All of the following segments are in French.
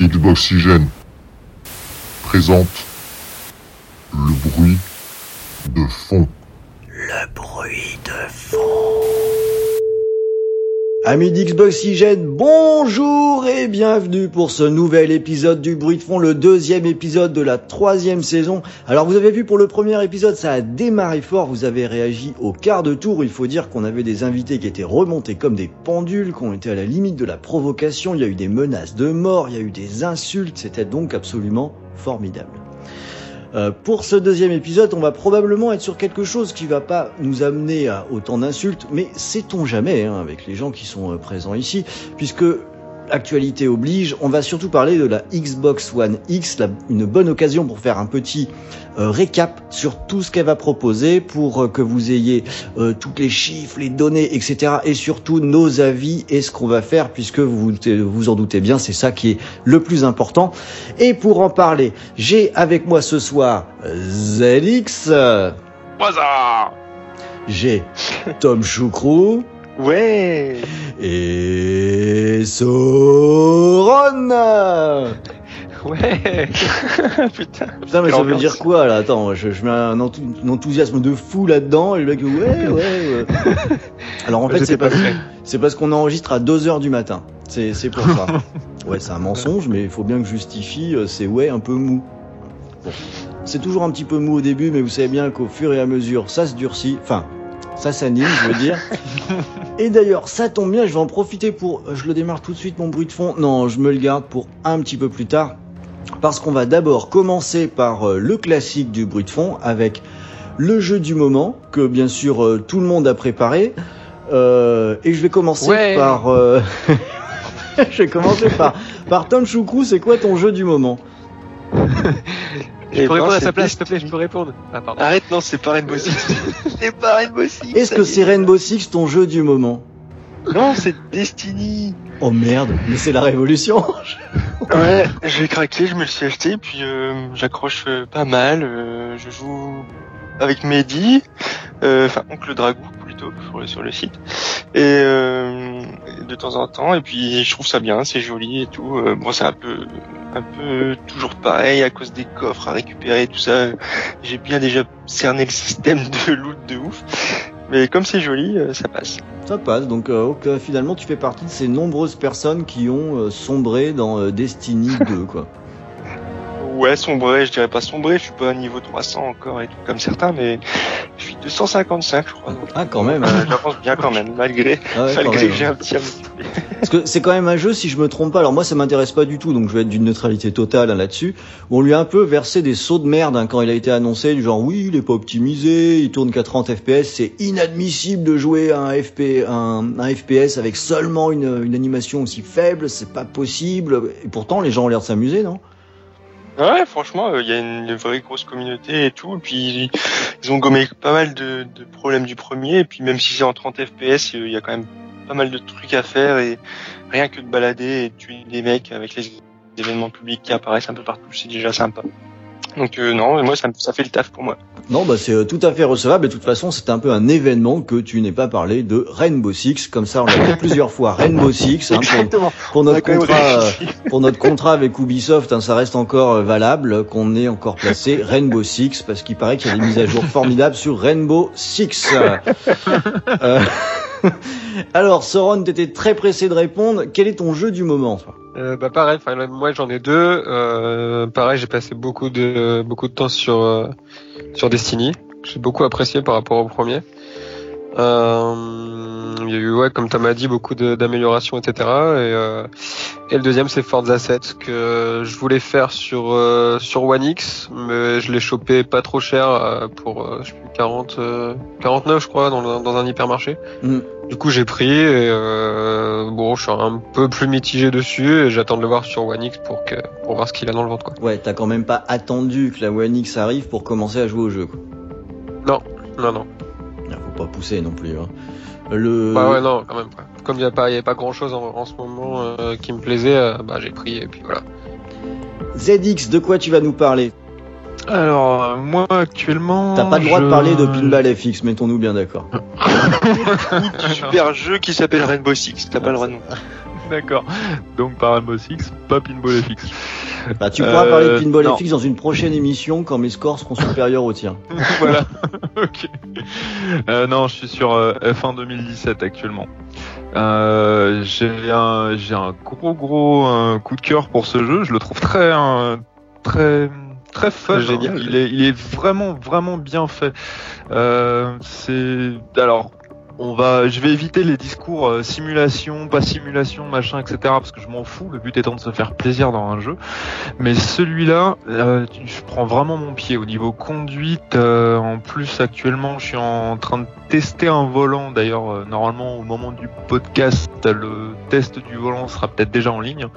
Xboxygène présente le bruit de fond. Le bruit de fond. Amis d'Xboxygène, bonjour et bienvenue pour ce nouvel épisode du Bruit de fond, le deuxième épisode de la troisième saison. Alors vous avez vu pour le premier épisode, ça a démarré fort, vous avez réagi au quart de tour. Il faut dire qu'on avait des invités qui étaient remontés comme des pendules, ont été à la limite de la provocation. Il y a eu des menaces de mort, il y a eu des insultes, c'était donc absolument formidable. Euh, pour ce deuxième épisode, on va probablement être sur quelque chose qui va pas nous amener à autant d'insultes, mais sait-on jamais hein, avec les gens qui sont euh, présents ici, puisque actualité oblige, on va surtout parler de la Xbox One X, la- une bonne occasion pour faire un petit euh, récap sur tout ce qu'elle va proposer, pour euh, que vous ayez euh, toutes les chiffres, les données, etc. Et surtout nos avis et ce qu'on va faire, puisque vous vous en doutez bien, c'est ça qui est le plus important. Et pour en parler, j'ai avec moi ce soir ZX, j'ai Tom Choucrou Ouais et Sauron. Ouais Putain Putain, mais ça veut dire quoi là? Attends, je, je mets un, enthou- un enthousiasme de fou là-dedans et le mec ouais ouais. ouais. Alors en fait c'est pas c'est parce qu'on enregistre à 2 heures du matin. C'est pour ça. Ouais, c'est un mensonge, mais il faut bien que je justifie. euh, C'est ouais un peu mou. Bon. C'est toujours un petit peu mou au début, mais vous savez bien qu'au fur et à mesure, ça se durcit. Enfin, ça s'anime, je veux dire. Et d'ailleurs, ça tombe bien, je vais en profiter pour. Je le démarre tout de suite, mon bruit de fond. Non, je me le garde pour un petit peu plus tard. Parce qu'on va d'abord commencer par euh, le classique du bruit de fond avec le jeu du moment que bien sûr euh, tout le monde a préparé. Euh, et je vais commencer Ouais. par. euh, je vais commencer par par Tom Choucrou. C'est quoi ton jeu du moment? Je Eh peux ben, répondre à sa place, s'il te plaît, je peux répondre. Ah, pardon. Arrête, non, c'est pas Rainbow Six. c'est pas Rainbow Six. Est-ce que c'est Rainbow Six ton jeu du moment Non, c'est Destiny. Oh merde, mais c'est la révolution. Ouais, j'ai craqué, je me le suis acheté, puis euh, j'accroche euh, pas mal. euh, je joue avec Mehdi, euh, enfin Oncle Dragou plutôt sur le, sur le site, et euh, de temps en temps. Et puis je trouve ça bien, c'est joli et tout. Euh, bon, c'est un peu, un peu toujours pareil à cause des coffres à récupérer, tout ça. J'ai bien déjà cerné le système de loot de ouf. Mais comme c'est joli, ça passe. Ça passe, donc euh, finalement tu fais partie de ces nombreuses personnes qui ont euh, sombré dans euh, Destiny 2 quoi. Ouais, sombré, je dirais pas sombré, je suis pas à niveau 300 encore et tout comme certains, mais je suis 255 je crois. Donc, Ah quand même, euh, j'avance bien quand même, malgré, Ah ouais, malgré que j'ai un petit. Parce que c'est quand même un jeu, si je me trompe pas, alors moi ça m'intéresse pas du tout, donc je vais être d'une neutralité totale hein, là-dessus, où on lui a un peu versé des sauts de merde hein, quand il a été annoncé, du genre oui il est pas optimisé, il tourne qu'à 30 FPS, c'est inadmissible de jouer à un, FP, un, un FPS avec seulement une, une animation aussi faible, c'est pas possible, et pourtant les gens ont l'air de s'amuser, non? Ouais, franchement, euh, il y a une vraie grosse communauté et tout, puis ils ont gommé pas mal de, de problèmes du premier, et puis même si c'est en 30 FPS, euh, il y a quand même pas mal de trucs à faire, et rien que de balader et de tuer des mecs avec les événements publics qui apparaissent un peu partout, c'est déjà sympa. Donc euh, non, moi ça, me- ça fait le taf pour moi. Non, bah c'est euh, tout à fait recevable. Et de toute façon, c'est un peu un événement que tu n'aies pas parlé de Rainbow Six. Comme ça, on l'a dit plusieurs fois. Rainbow Six, hein, pour, pour notre contrat, euh, pour notre contrat avec Ubisoft, hein, ça reste encore euh, valable qu'on ait encore placé Rainbow Six parce qu'il paraît qu'il y a des mises à jour formidables sur Rainbow Six. Euh, Alors, Sauron, t'étais très pressé de répondre. Quel est ton jeu du moment Euh, bah pareil, moi j'en ai deux. Euh, pareil, j'ai passé beaucoup de beaucoup de temps sur euh, sur Destiny. J'ai beaucoup apprécié par rapport au premier. Euh, il y a eu ouais, comme Tom a dit, beaucoup d'améliorations, etc. Et, euh, et le deuxième c'est Forza 7 que je voulais faire sur euh, sur One X, mais je l'ai chopé pas trop cher euh, pour je sais plus 40 euh, 49 je crois dans, dans un hypermarché. Mm. Du coup, j'ai pris et bon, je suis un peu plus mitigé dessus et j'attends de le voir sur One X pour que pour voir ce qu'il a dans le ventre quoi. Ouais, t'as quand même pas attendu que la One X arrive pour commencer à jouer au jeu. Quoi. Non non. Faut pas pousser non plus. Hein. Le... Bah ouais non quand même. Comme il y a pas il y a pas grand chose en, en ce moment euh, qui me plaisait, euh, bah j'ai pris et puis voilà. ZX, de quoi tu vas nous parler? Alors, euh, moi actuellement. T'as pas le droit de parler de Pinball FX, mettons-nous bien d'accord. Ou du super jeu qui s'appelle Rainbow Six, t'as pas le droit de. D'accord. Donc pas Rainbow Six, pas Pinball FX. Bah, tu pourras parler de Euh, Pinball non. FX dans une prochaine émission quand mes scores seront supérieurs aux tiens. voilà. ok. Euh, non, je suis sur euh, F1 2017 actuellement. Euh, j'ai un, j'ai un gros gros coup de cœur pour ce jeu. Je le trouve très, très, très fun. Génial. Il est, il est vraiment, vraiment bien fait. Euh, c'est, alors. On va, je vais éviter les discours euh, simulation, pas simulation, machin, etc. Parce que je m'en fous. Le but étant de se faire plaisir dans un jeu. Mais celui-là, euh, je prends vraiment mon pied au niveau conduite. euh, en plus, actuellement, je suis en train de tester un volant. D'ailleurs, normalement, au moment du podcast, le test du volant sera peut-être déjà en ligne.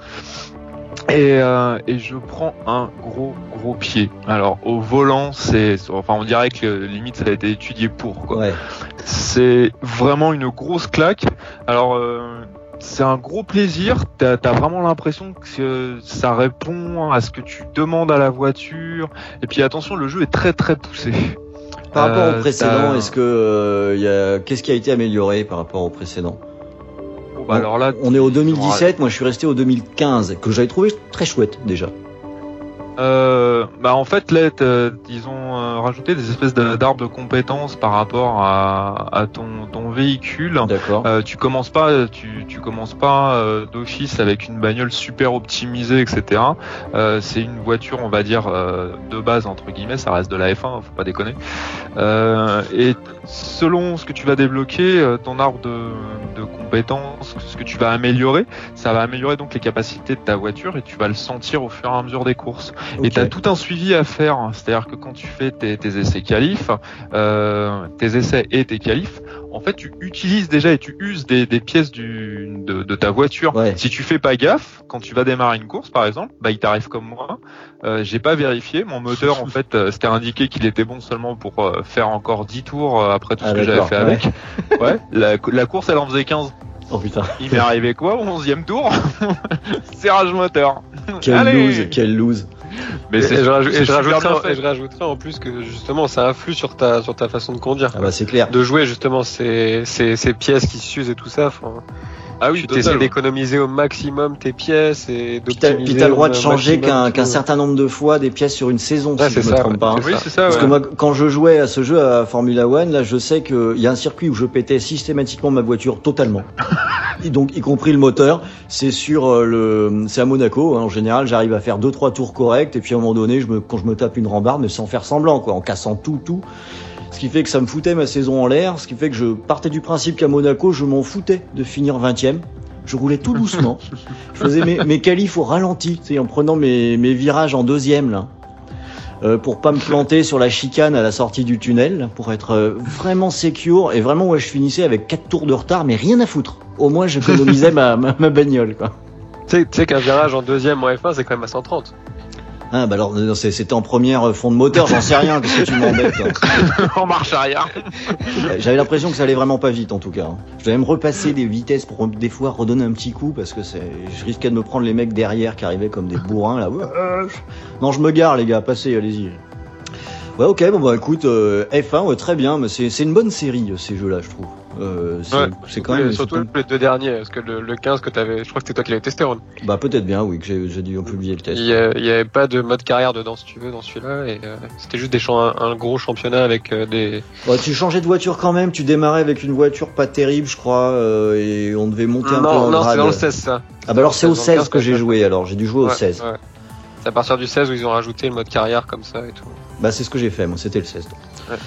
Et, euh, et je prends un gros gros pied. Alors au volant, c'est, enfin on dirait que euh, limite ça a été étudié pour quoi. Ouais. C'est vraiment une grosse claque. Alors, euh, c'est un gros plaisir. T'as as vraiment l'impression que ça répond à ce que tu demandes à la voiture. Et puis attention, le jeu est très très poussé. Par rapport Euh, au précédent, t'as- est-ce que euh, y a... qu'est-ce qui a été amélioré par rapport au précédent? Bah, alors là, On est au 2017, moi je suis resté au 2015, que j'avais trouvé très chouette déjà. Euh, bah en fait là t'as- ils ont euh, rajouté des espèces d'arbres de compétences par rapport à, à ton, ton véhicule. D'accord. Euh, tu commences pas, tu, tu commences pas euh, d'office avec une bagnole super optimisée, etc. Euh, c'est une voiture, on va dire euh, de base entre guillemets, ça reste de la F1, faut pas déconner. Euh, et selon ce que tu vas débloquer, euh, ton arbre de, de compétences, ce que tu vas améliorer, ça va améliorer donc les capacités de ta voiture et tu vas le sentir au fur et à mesure des courses. Et tu as tout un suivi à faire, hein. c'est-à-dire que quand tu fais tes, tes essais qualifs, euh, tes essais et tes qualifs, en fait tu utilises déjà et tu uses des, des pièces du, de, de ta voiture. Ouais. Si tu fais pas gaffe, quand tu vas démarrer une course par exemple, bah il t'arrive comme moi, euh, j'ai pas vérifié, mon moteur en fait euh, c'était indiqué qu'il était bon seulement pour euh, faire encore 10 tours euh, après tout Ah, ce que j'avais fait avec. Ouais, la, la course elle en faisait 15. Oh putain, Il m'est arrivé quoi au 11e tour Serrage moteur. quelle Allez lose, quelle lose. Mais Et, c'est et je, rajou- et c'est je super rajouterais, bien fait. et je rajouterais en plus que justement ça influe sur ta sur ta façon de conduire. Ah bah c'est clair. De jouer justement ces, ces, ces pièces qui s'usent et tout ça. Ah oui, tu total, essaies ouais. d'économiser au maximum tes pièces et d'optimiser. puis t'as le droit de changer qu'un qu'un certain nombre de fois des pièces sur une saison, Ouais, si je c'est me ça, trompe ouais. pas. Oui, c'est ça. Parce ouais. que moi, quand je jouais à ce jeu à Formula One, là, je sais qu'il y a un circuit où je pétais systématiquement ma voiture totalement. Et donc, y compris le moteur. C'est sur euh, le, c'est à Monaco. hein. En général, j'arrive à faire deux, trois tours corrects. Et puis, à un moment donné, je me, quand je me tape une rambarde, mais sans faire semblant, quoi, en cassant tout, tout. Ce qui fait que ça me foutait ma saison en l'air. Ce qui fait que je partais du principe qu'à Monaco, je m'en foutais de finir 20ème. Je roulais tout doucement. Je faisais mes, mes qualifs au ralenti, en prenant mes, mes virages en deuxième, là. Euh, pour pas me planter sur la chicane à la sortie du tunnel, pour être euh, vraiment secure. Et vraiment, ouais, je finissais avec 4 tours de retard, mais rien à foutre. Au moins, j'économisais ma, ma, ma bagnole, tu sais qu'un virage en deuxième en F1 c'est quand même à 130. Ah, bah alors, non, c'est- c'était en première euh, fond de moteur, j'en sais rien, qu'est-ce que tu m'embêtes. toi. en marche arrière. Euh, J'avais l'impression que ça allait vraiment pas vite, en tout cas. hein. Je devais me repasser des vitesses pour des fois redonner un petit coup, parce que je risquais de me prendre les mecs derrière qui arrivaient comme des bourrins, là. Ouais, Non, je me gare, les gars, passez, allez-y. Ouais, ok, bon, bah écoute, euh, F1, ouais, très bien, mais c'est une bonne série, euh, ces jeux-là, je trouve. Euh, c'est Ouais, quand même. surtout les deux derniers, parce que le, le 15 que t'avais, je crois que c'était toi qui l'avais testé, Ron. Bah, peut-être bien, oui, que j'ai dû publier le test. Il y, a- il y avait pas de mode carrière dedans, si tu veux, dans celui-là, et euh, c'était juste des un, un gros championnat avec euh, des. Bah, tu changeais de voiture quand même, tu démarrais avec une voiture pas terrible, je crois, euh, et on devait monter un peu Non, en non, c'est dans le 16 ça. Ah, bah alors c'est au Dans le 16 15, que j'ai joué, alors j'ai dû jouer au Ouais, 16. ouais. C'est à partir du 16 où ils ont rajouté le mode carrière comme ça et tout. Bah c'est ce que j'ai fait, moi c'était le 16. donc.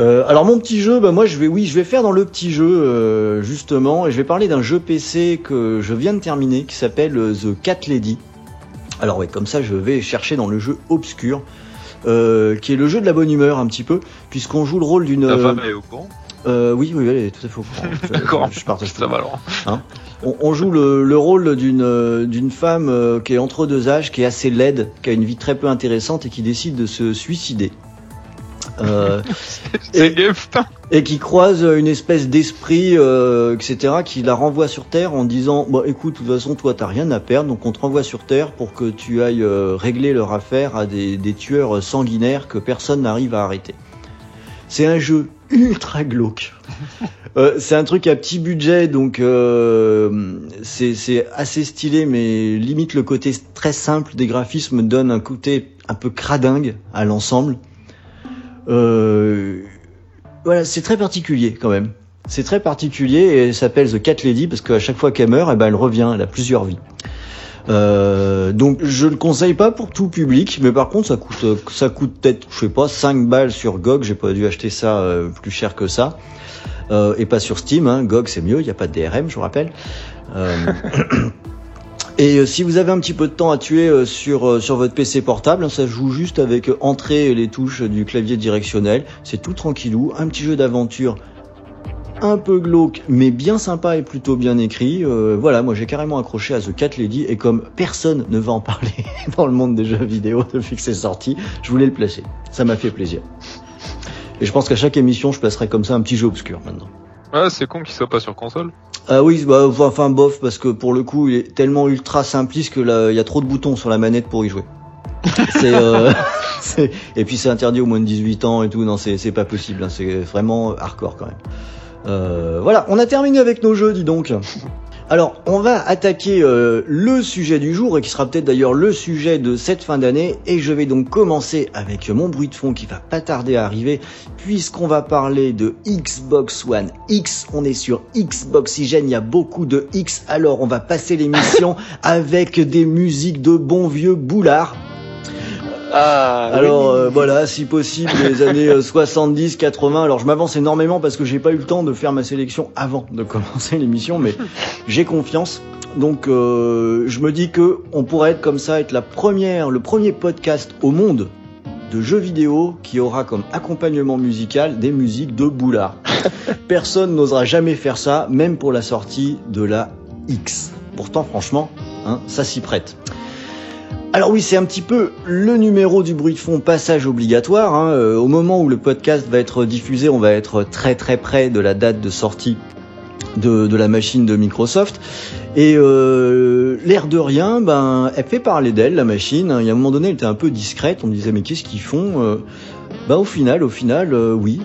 Euh, alors mon petit jeu, bah moi je vais, oui, je vais faire dans le petit jeu euh, justement, et je vais parler d'un jeu PC que je viens de terminer qui s'appelle euh, The Cat Lady. Alors ouais, comme ça je vais chercher dans le jeu obscur, euh, qui est le jeu de la bonne humeur un petit peu, puisqu'on joue le rôle d'une. Euh, femme est au courant. euh, oui, oui, elle est tout à fait au courant. D'accord. Je partage. Ça va alors. On, on joue le, le rôle d'une d'une femme euh, qui est entre deux âges, qui est assez laide, qui a une vie très peu intéressante et qui décide de se suicider. Euh, Et- qui croise une espèce d'esprit, euh, etc., qui la renvoie sur Terre en disant bah, écoute, de toute façon, toi, t'as rien à perdre, donc on te renvoie sur Terre pour que tu ailles euh, régler leur affaire à des, des tueurs sanguinaires que personne n'arrive à arrêter. C'est un jeu ultra glauque. Euh, c'est un truc à petit budget, donc euh, c'est assez stylé, mais limite le côté très simple des graphismes donne un côté un peu cradingue à l'ensemble. Euh, voilà, c'est très particulier quand même. C'est très particulier et elle s'appelle The Cat Lady parce qu'à chaque fois qu'elle meurt, eh ben, elle revient, elle a plusieurs vies. Euh, donc je le conseille pas pour tout public, mais par contre ça coûte ça coûte peut-être je sais pas 5 balles sur GOG, j'ai pas dû acheter ça euh, plus cher que ça. Euh, et pas sur Steam, hein. GOG c'est mieux, il n'y a pas de DRM je vous rappelle. Et euh, si vous avez un petit peu de temps à tuer euh, sur, euh, sur votre PC portable, ça joue juste avec entrée et les touches du clavier directionnel, c'est tout tranquillou, un petit jeu d'aventure un peu glauque, mais bien sympa et plutôt bien écrit. Voilà, moi j'ai carrément accroché à The Cat Lady et comme personne ne va en parler dans le monde des jeux vidéo depuis que c'est sorti, je voulais le placer. Ça m'a fait plaisir. Et je pense qu'à chaque émission, je placerai comme ça un petit jeu obscur maintenant. Ah, c'est con qu'il soit pas sur console. Ah oui, bah, enfin bof, parce que pour le coup, il est tellement ultra simpliste que là, il y a trop de boutons sur la manette pour y jouer. c'est, euh, c'est- et puis c'est interdit aux moins de 18 ans et tout. Non, c'est c'est pas possible. hein, C'est vraiment hardcore quand même. Euh, voilà, on a terminé avec nos jeux, dis donc. Alors, on va attaquer euh, le sujet du jour et qui sera peut-être d'ailleurs le sujet de cette fin d'année. Et je vais donc commencer avec mon bruit de fond qui va pas tarder à arriver, puisqu'on va parler de Xbox One X. On est sur Xboxygène, il y a beaucoup de X. Alors, on va passer l'émission avec des musiques de bons vieux boulards. Ah, Alors oui. euh, voilà, si possible, les années euh, 70, 80. Alors je m'avance énormément parce que j'ai pas eu le temps de faire ma sélection avant de commencer l'émission, mais j'ai confiance. Donc euh, je me dis que on pourrait être comme ça, être la première, le premier podcast au monde de jeux vidéo qui aura comme accompagnement musical des musiques de boulard. Personne n'osera jamais faire ça, même pour la sortie de la X. Pourtant, franchement, hein, ça s'y prête. Alors oui, c'est un petit peu le numéro du bruit de fond passage obligatoire. hein. Euh, au moment où le podcast va être diffusé, on va être très très près de la date de sortie de, la machine de Microsoft. Et euh, l'air de rien, ben, elle fait parler d'elle, la machine. Il y a un moment donné, elle était un peu discrète. On me disait, mais qu'est-ce qu'ils font Euh, bah au final, au final, euh, oui,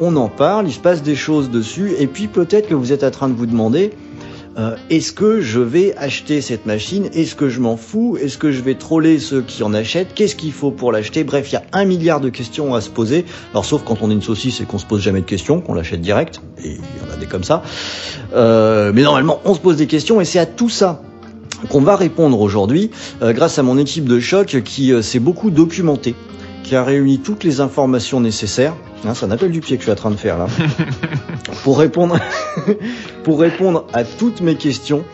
on en parle, il se passe des choses dessus, et puis peut-être que vous êtes en train de vous demander, euh, est-ce que je vais acheter cette machine? Est-ce que je m'en fous? Est-ce que je vais troller ceux qui en achètent? Qu'est-ce qu'il faut pour l'acheter? Bref, il y a un milliard de questions à se poser. Alors sauf quand on est une saucisse et qu'on se pose jamais de questions, qu'on l'achète direct, et il y en a des comme ça. Euh, mais normalement, on se pose des questions, et c'est à tout ça qu'on va répondre aujourd'hui, euh, grâce à mon équipe de choc qui euh, s'est beaucoup documentée, qui a réuni toutes les informations nécessaires. Hein, c'est un appel du pied que je suis en train de faire là. pour répondre, pour répondre à toutes mes questions,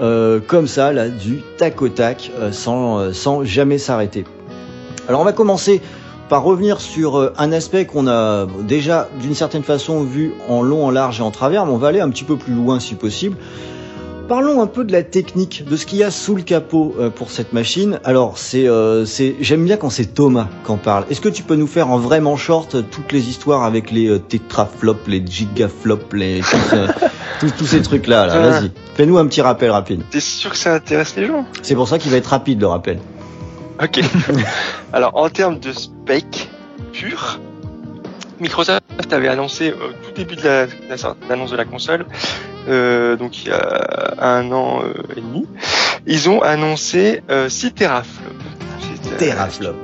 euh, comme ça, là, du tac au tac, euh, sans, euh, sans jamais s'arrêter. Alors on va commencer par revenir sur un aspect qu'on a déjà d'une certaine façon vu en long, en large et en travers, mais on va aller un petit peu plus loin si possible. Parlons un peu de la technique, de ce qu'il y a sous le capot euh, pour cette machine. Alors, c'est, euh, c'est, j'aime bien quand c'est Thomas qui en parle. Est-ce que tu peux nous faire en vraiment short euh, toutes les histoires avec les tétraflops, les gigaflops, les tous, ces trucs-là là. Ah. Vas-y, fais-nous un petit rappel rapide. T'es sûr que ça intéresse les gens? C'est pour ça qu'il va être rapide le rappel. Ok. Alors, en termes de spec pur, Microsoft avait annoncé au tout début de la l'annonce de la console, donc il y a un an euh, et demi, ils ont annoncé euh, 6 teraflops. C'est, euh, Teraflop.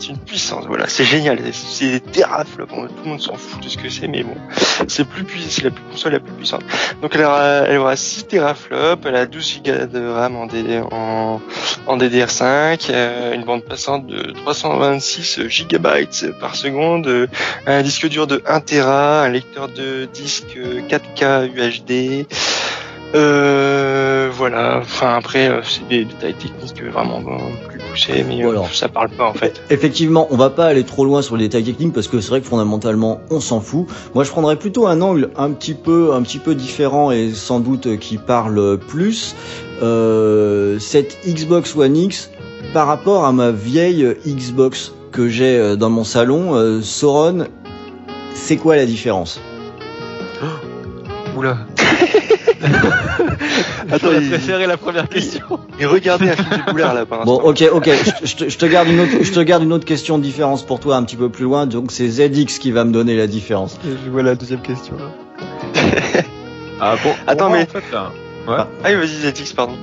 C'est une puissance, voilà, c'est génial. C'est des teraflops, bon, tout le monde s'en fout de ce que c'est, mais bon, c'est plus puissant, c'est la plus- console la plus puissante. Donc elle aura, elle aura 6 teraflops, elle a 12 Go de RAM en, DD, en, en DDR5, euh, une bande passante de 326 gigabytes par seconde, euh, un disque dur de 1 Tera, un lecteur de disque euh, 4K UHD. Euh, voilà. Enfin après, c'est des détails techniques vraiment euh, plus mais euh, Voilà. ça parle pas en fait. Effectivement, on va pas aller trop loin sur les détails techniques parce que c'est vrai que fondamentalement, on s'en fout. Moi, je prendrais plutôt un angle un petit peu, un petit peu différent et sans doute euh, qui parle plus. Euh, cette Xbox One X par rapport à ma vieille Xbox que j'ai dans mon salon, euh, Sauron, c'est quoi la différence? Oula. Attends, il, préféré la première question. un film de Boulard là pendant Bon, ok, ok. Je, je te, je te garde une autre, je te garde une autre question de différence pour toi un petit peu plus loin. Donc c'est ZX qui va me donner la différence. Je vois la deuxième question là. Ah bon Attends, moi, mais- en fait, là, Ah oui, vas-y, ZX, pardon.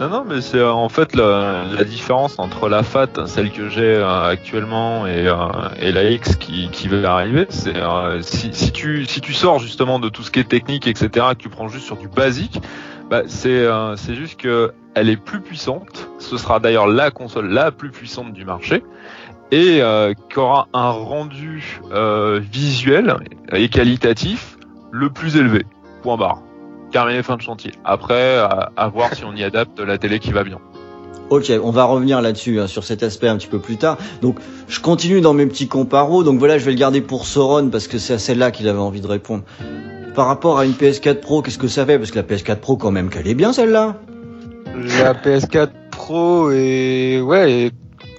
Non, non, mais c'est euh, en fait la, la différence entre la FAT, celle que j'ai euh, actuellement, et, euh, et la X qui, qui va arriver. C'est euh, si, si tu si tu sors justement de tout ce qui est technique, etc., que tu prends juste sur du basique, bah c'est euh, c'est juste que elle est plus puissante. Ce sera d'ailleurs la console la plus puissante du marché et euh, qui aura un rendu visuel et qualitatif le plus élevé. Point barre. Terminé fin de chantier. Après, à, à voir si on y adapte la télé qui va bien. Ok, on va revenir là-dessus, hein, sur cet aspect un petit peu plus tard. Donc, je continue dans mes petits comparos. Donc voilà, je vais le garder pour Sauron parce que c'est à celle-là qu'il avait envie de répondre. Par rapport à une PS4 Pro, qu'est-ce que ça fait? Parce que la PS4 Pro, quand même, qu'elle est bien celle-là. La PS4 Pro est ouais est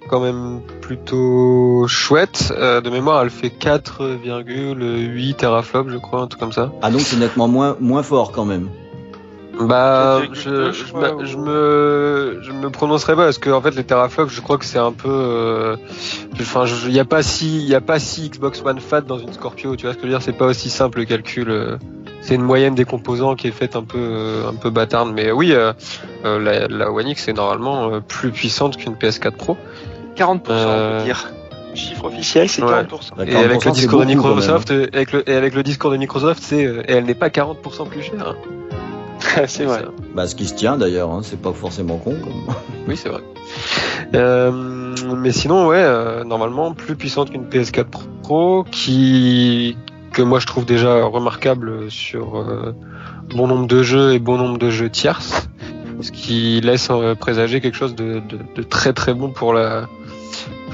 quand même plutôt chouette. Euh, de mémoire, elle fait 4,8 teraflops, je crois, un truc comme ça. Ah donc c'est nettement moins moins fort quand même. Bah, 4,2, je, je crois, me- ou- je me je me prononcerai pas parce que en fait les teraflops, je crois que c'est un peu euh, enfin il y a pas si y a pas si Xbox One Fat dans une Scorpio, tu vois ce que je veux dire, c'est pas aussi simple le calcul. euh. C'est une moyenne des composants qui est faite un peu euh, un peu bâtarde mais oui euh, euh, la, la One X est normalement euh, plus puissante qu'une PS4 Pro. 40%, on Euh, peut dire. Chiffre officiel, c'est ouais. 40%. Bah, Et avec 40%, le beaucoup. Microsoft, euh, avec le, et avec le discours de Microsoft, c'est euh, et elle n'est pas 40% plus chère. hein. c'est vrai. Bah ce qui se tient d'ailleurs, hein, c'est pas forcément con. Comme... Oui, c'est vrai. Euh, mais sinon, ouais, euh, normalement plus puissante qu'une PS4 Pro, qui que moi je trouve déjà remarquable sur euh, bon nombre de jeux et bon nombre de jeux tierces, ce qui laisse euh, présager quelque chose de, de, de très très bon pour la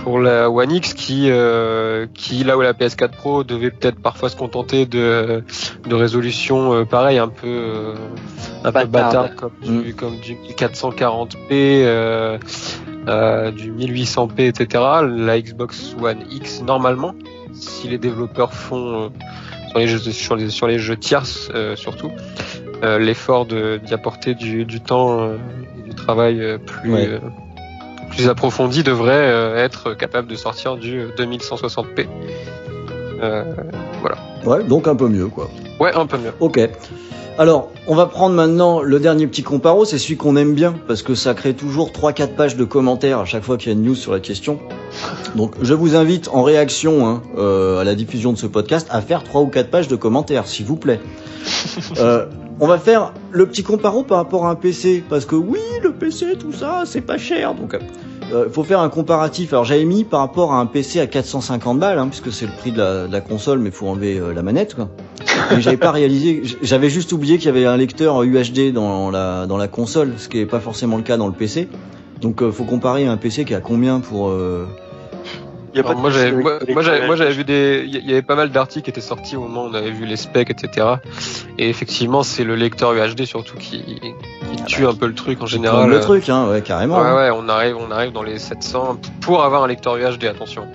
pour la One X qui euh, qui là où la PS4 Pro devait peut-être parfois se contenter de de résolution euh, pareil un peu euh, un peu bâtard comme du comme du 440p euh, euh, du 1800p etc la Xbox One X normalement si les développeurs font euh, sur les jeux sur les sur les jeux tierces euh, surtout euh, l'effort de d'y apporter du, du temps euh, et du travail plus Ouais. Euh, plus approfondi devrait euh, être capable de sortir du 2160p. Euh, Ouais, donc un peu mieux quoi. ouais, un peu mieux. Ok. Alors, on va prendre maintenant le dernier petit comparo, c'est celui qu'on aime bien, parce que ça crée toujours 3-4 pages de commentaires à chaque fois qu'il y a une news sur la question. Donc, je vous invite en réaction hein, euh, à la diffusion de ce podcast à faire 3 ou 4 pages de commentaires, s'il vous plaît. Euh, on va faire le petit comparo par rapport à un PC, parce que oui, le PC, tout ça, c'est pas cher, donc il faut faire un comparatif. Alors, j'avais mis par rapport à un PC à 450 balles, hein, puisque c'est le prix de la, console, mais faut enlever euh, la manette, quoi. J'avais pas réalisé, j'avais juste oublié qu'il y avait un lecteur UHD dans la, dans la console, ce qui est pas forcément le cas dans le PC. Donc euh, faut comparer un PC qui a combien pour... euh, Il y a pas Alors, de moi, j'avais, moi, j'avais, les moi, j'avais vu des, il y- il avait pas mal d'articles qui étaient sortis au moment où on avait vu les specs, etc. Et effectivement, c'est le lecteur UHD surtout qui, qui tue un peu le truc en général. le truc, hein, ouais, carrément. Ouais, hein. ouais, on arrive, on arrive dans les 700 pour avoir un lecteur UHD. Attention.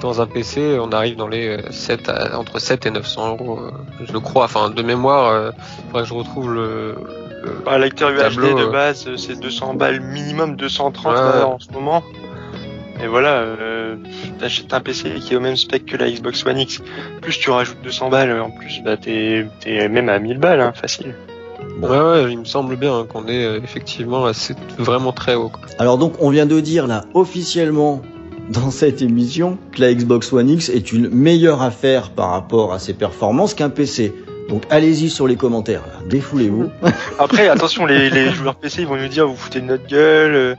Dans un PC, on arrive dans les euh, 7 à- entre 7 et 900 euros, euh, je le crois. Enfin, de mémoire, euh, faudrait que je retrouve le. le- Un lecteur UHD Tableau, de euh. base, euh, c'est 200 balles minimum, 230 Ouais. là, en ce moment. Et voilà, euh, t'achètes un PC qui est au même spec que la Xbox One X. Plus tu rajoutes 200 balles, en plus, bah t'es, t'es même à 1000 balles, hein, facile. Bon. Ouais, ouais, il me semble bien hein, qu'on est euh, effectivement assez, vraiment très haut. Quoi. Alors donc on vient de dire là officiellement dans cette émission que la Xbox One X est une meilleure affaire par rapport à ses performances qu'un PC. Donc allez-y sur les commentaires, défoulez-vous. Après, attention, les, les joueurs PC, ils vont nous dire, vous foutez de notre gueule, euh,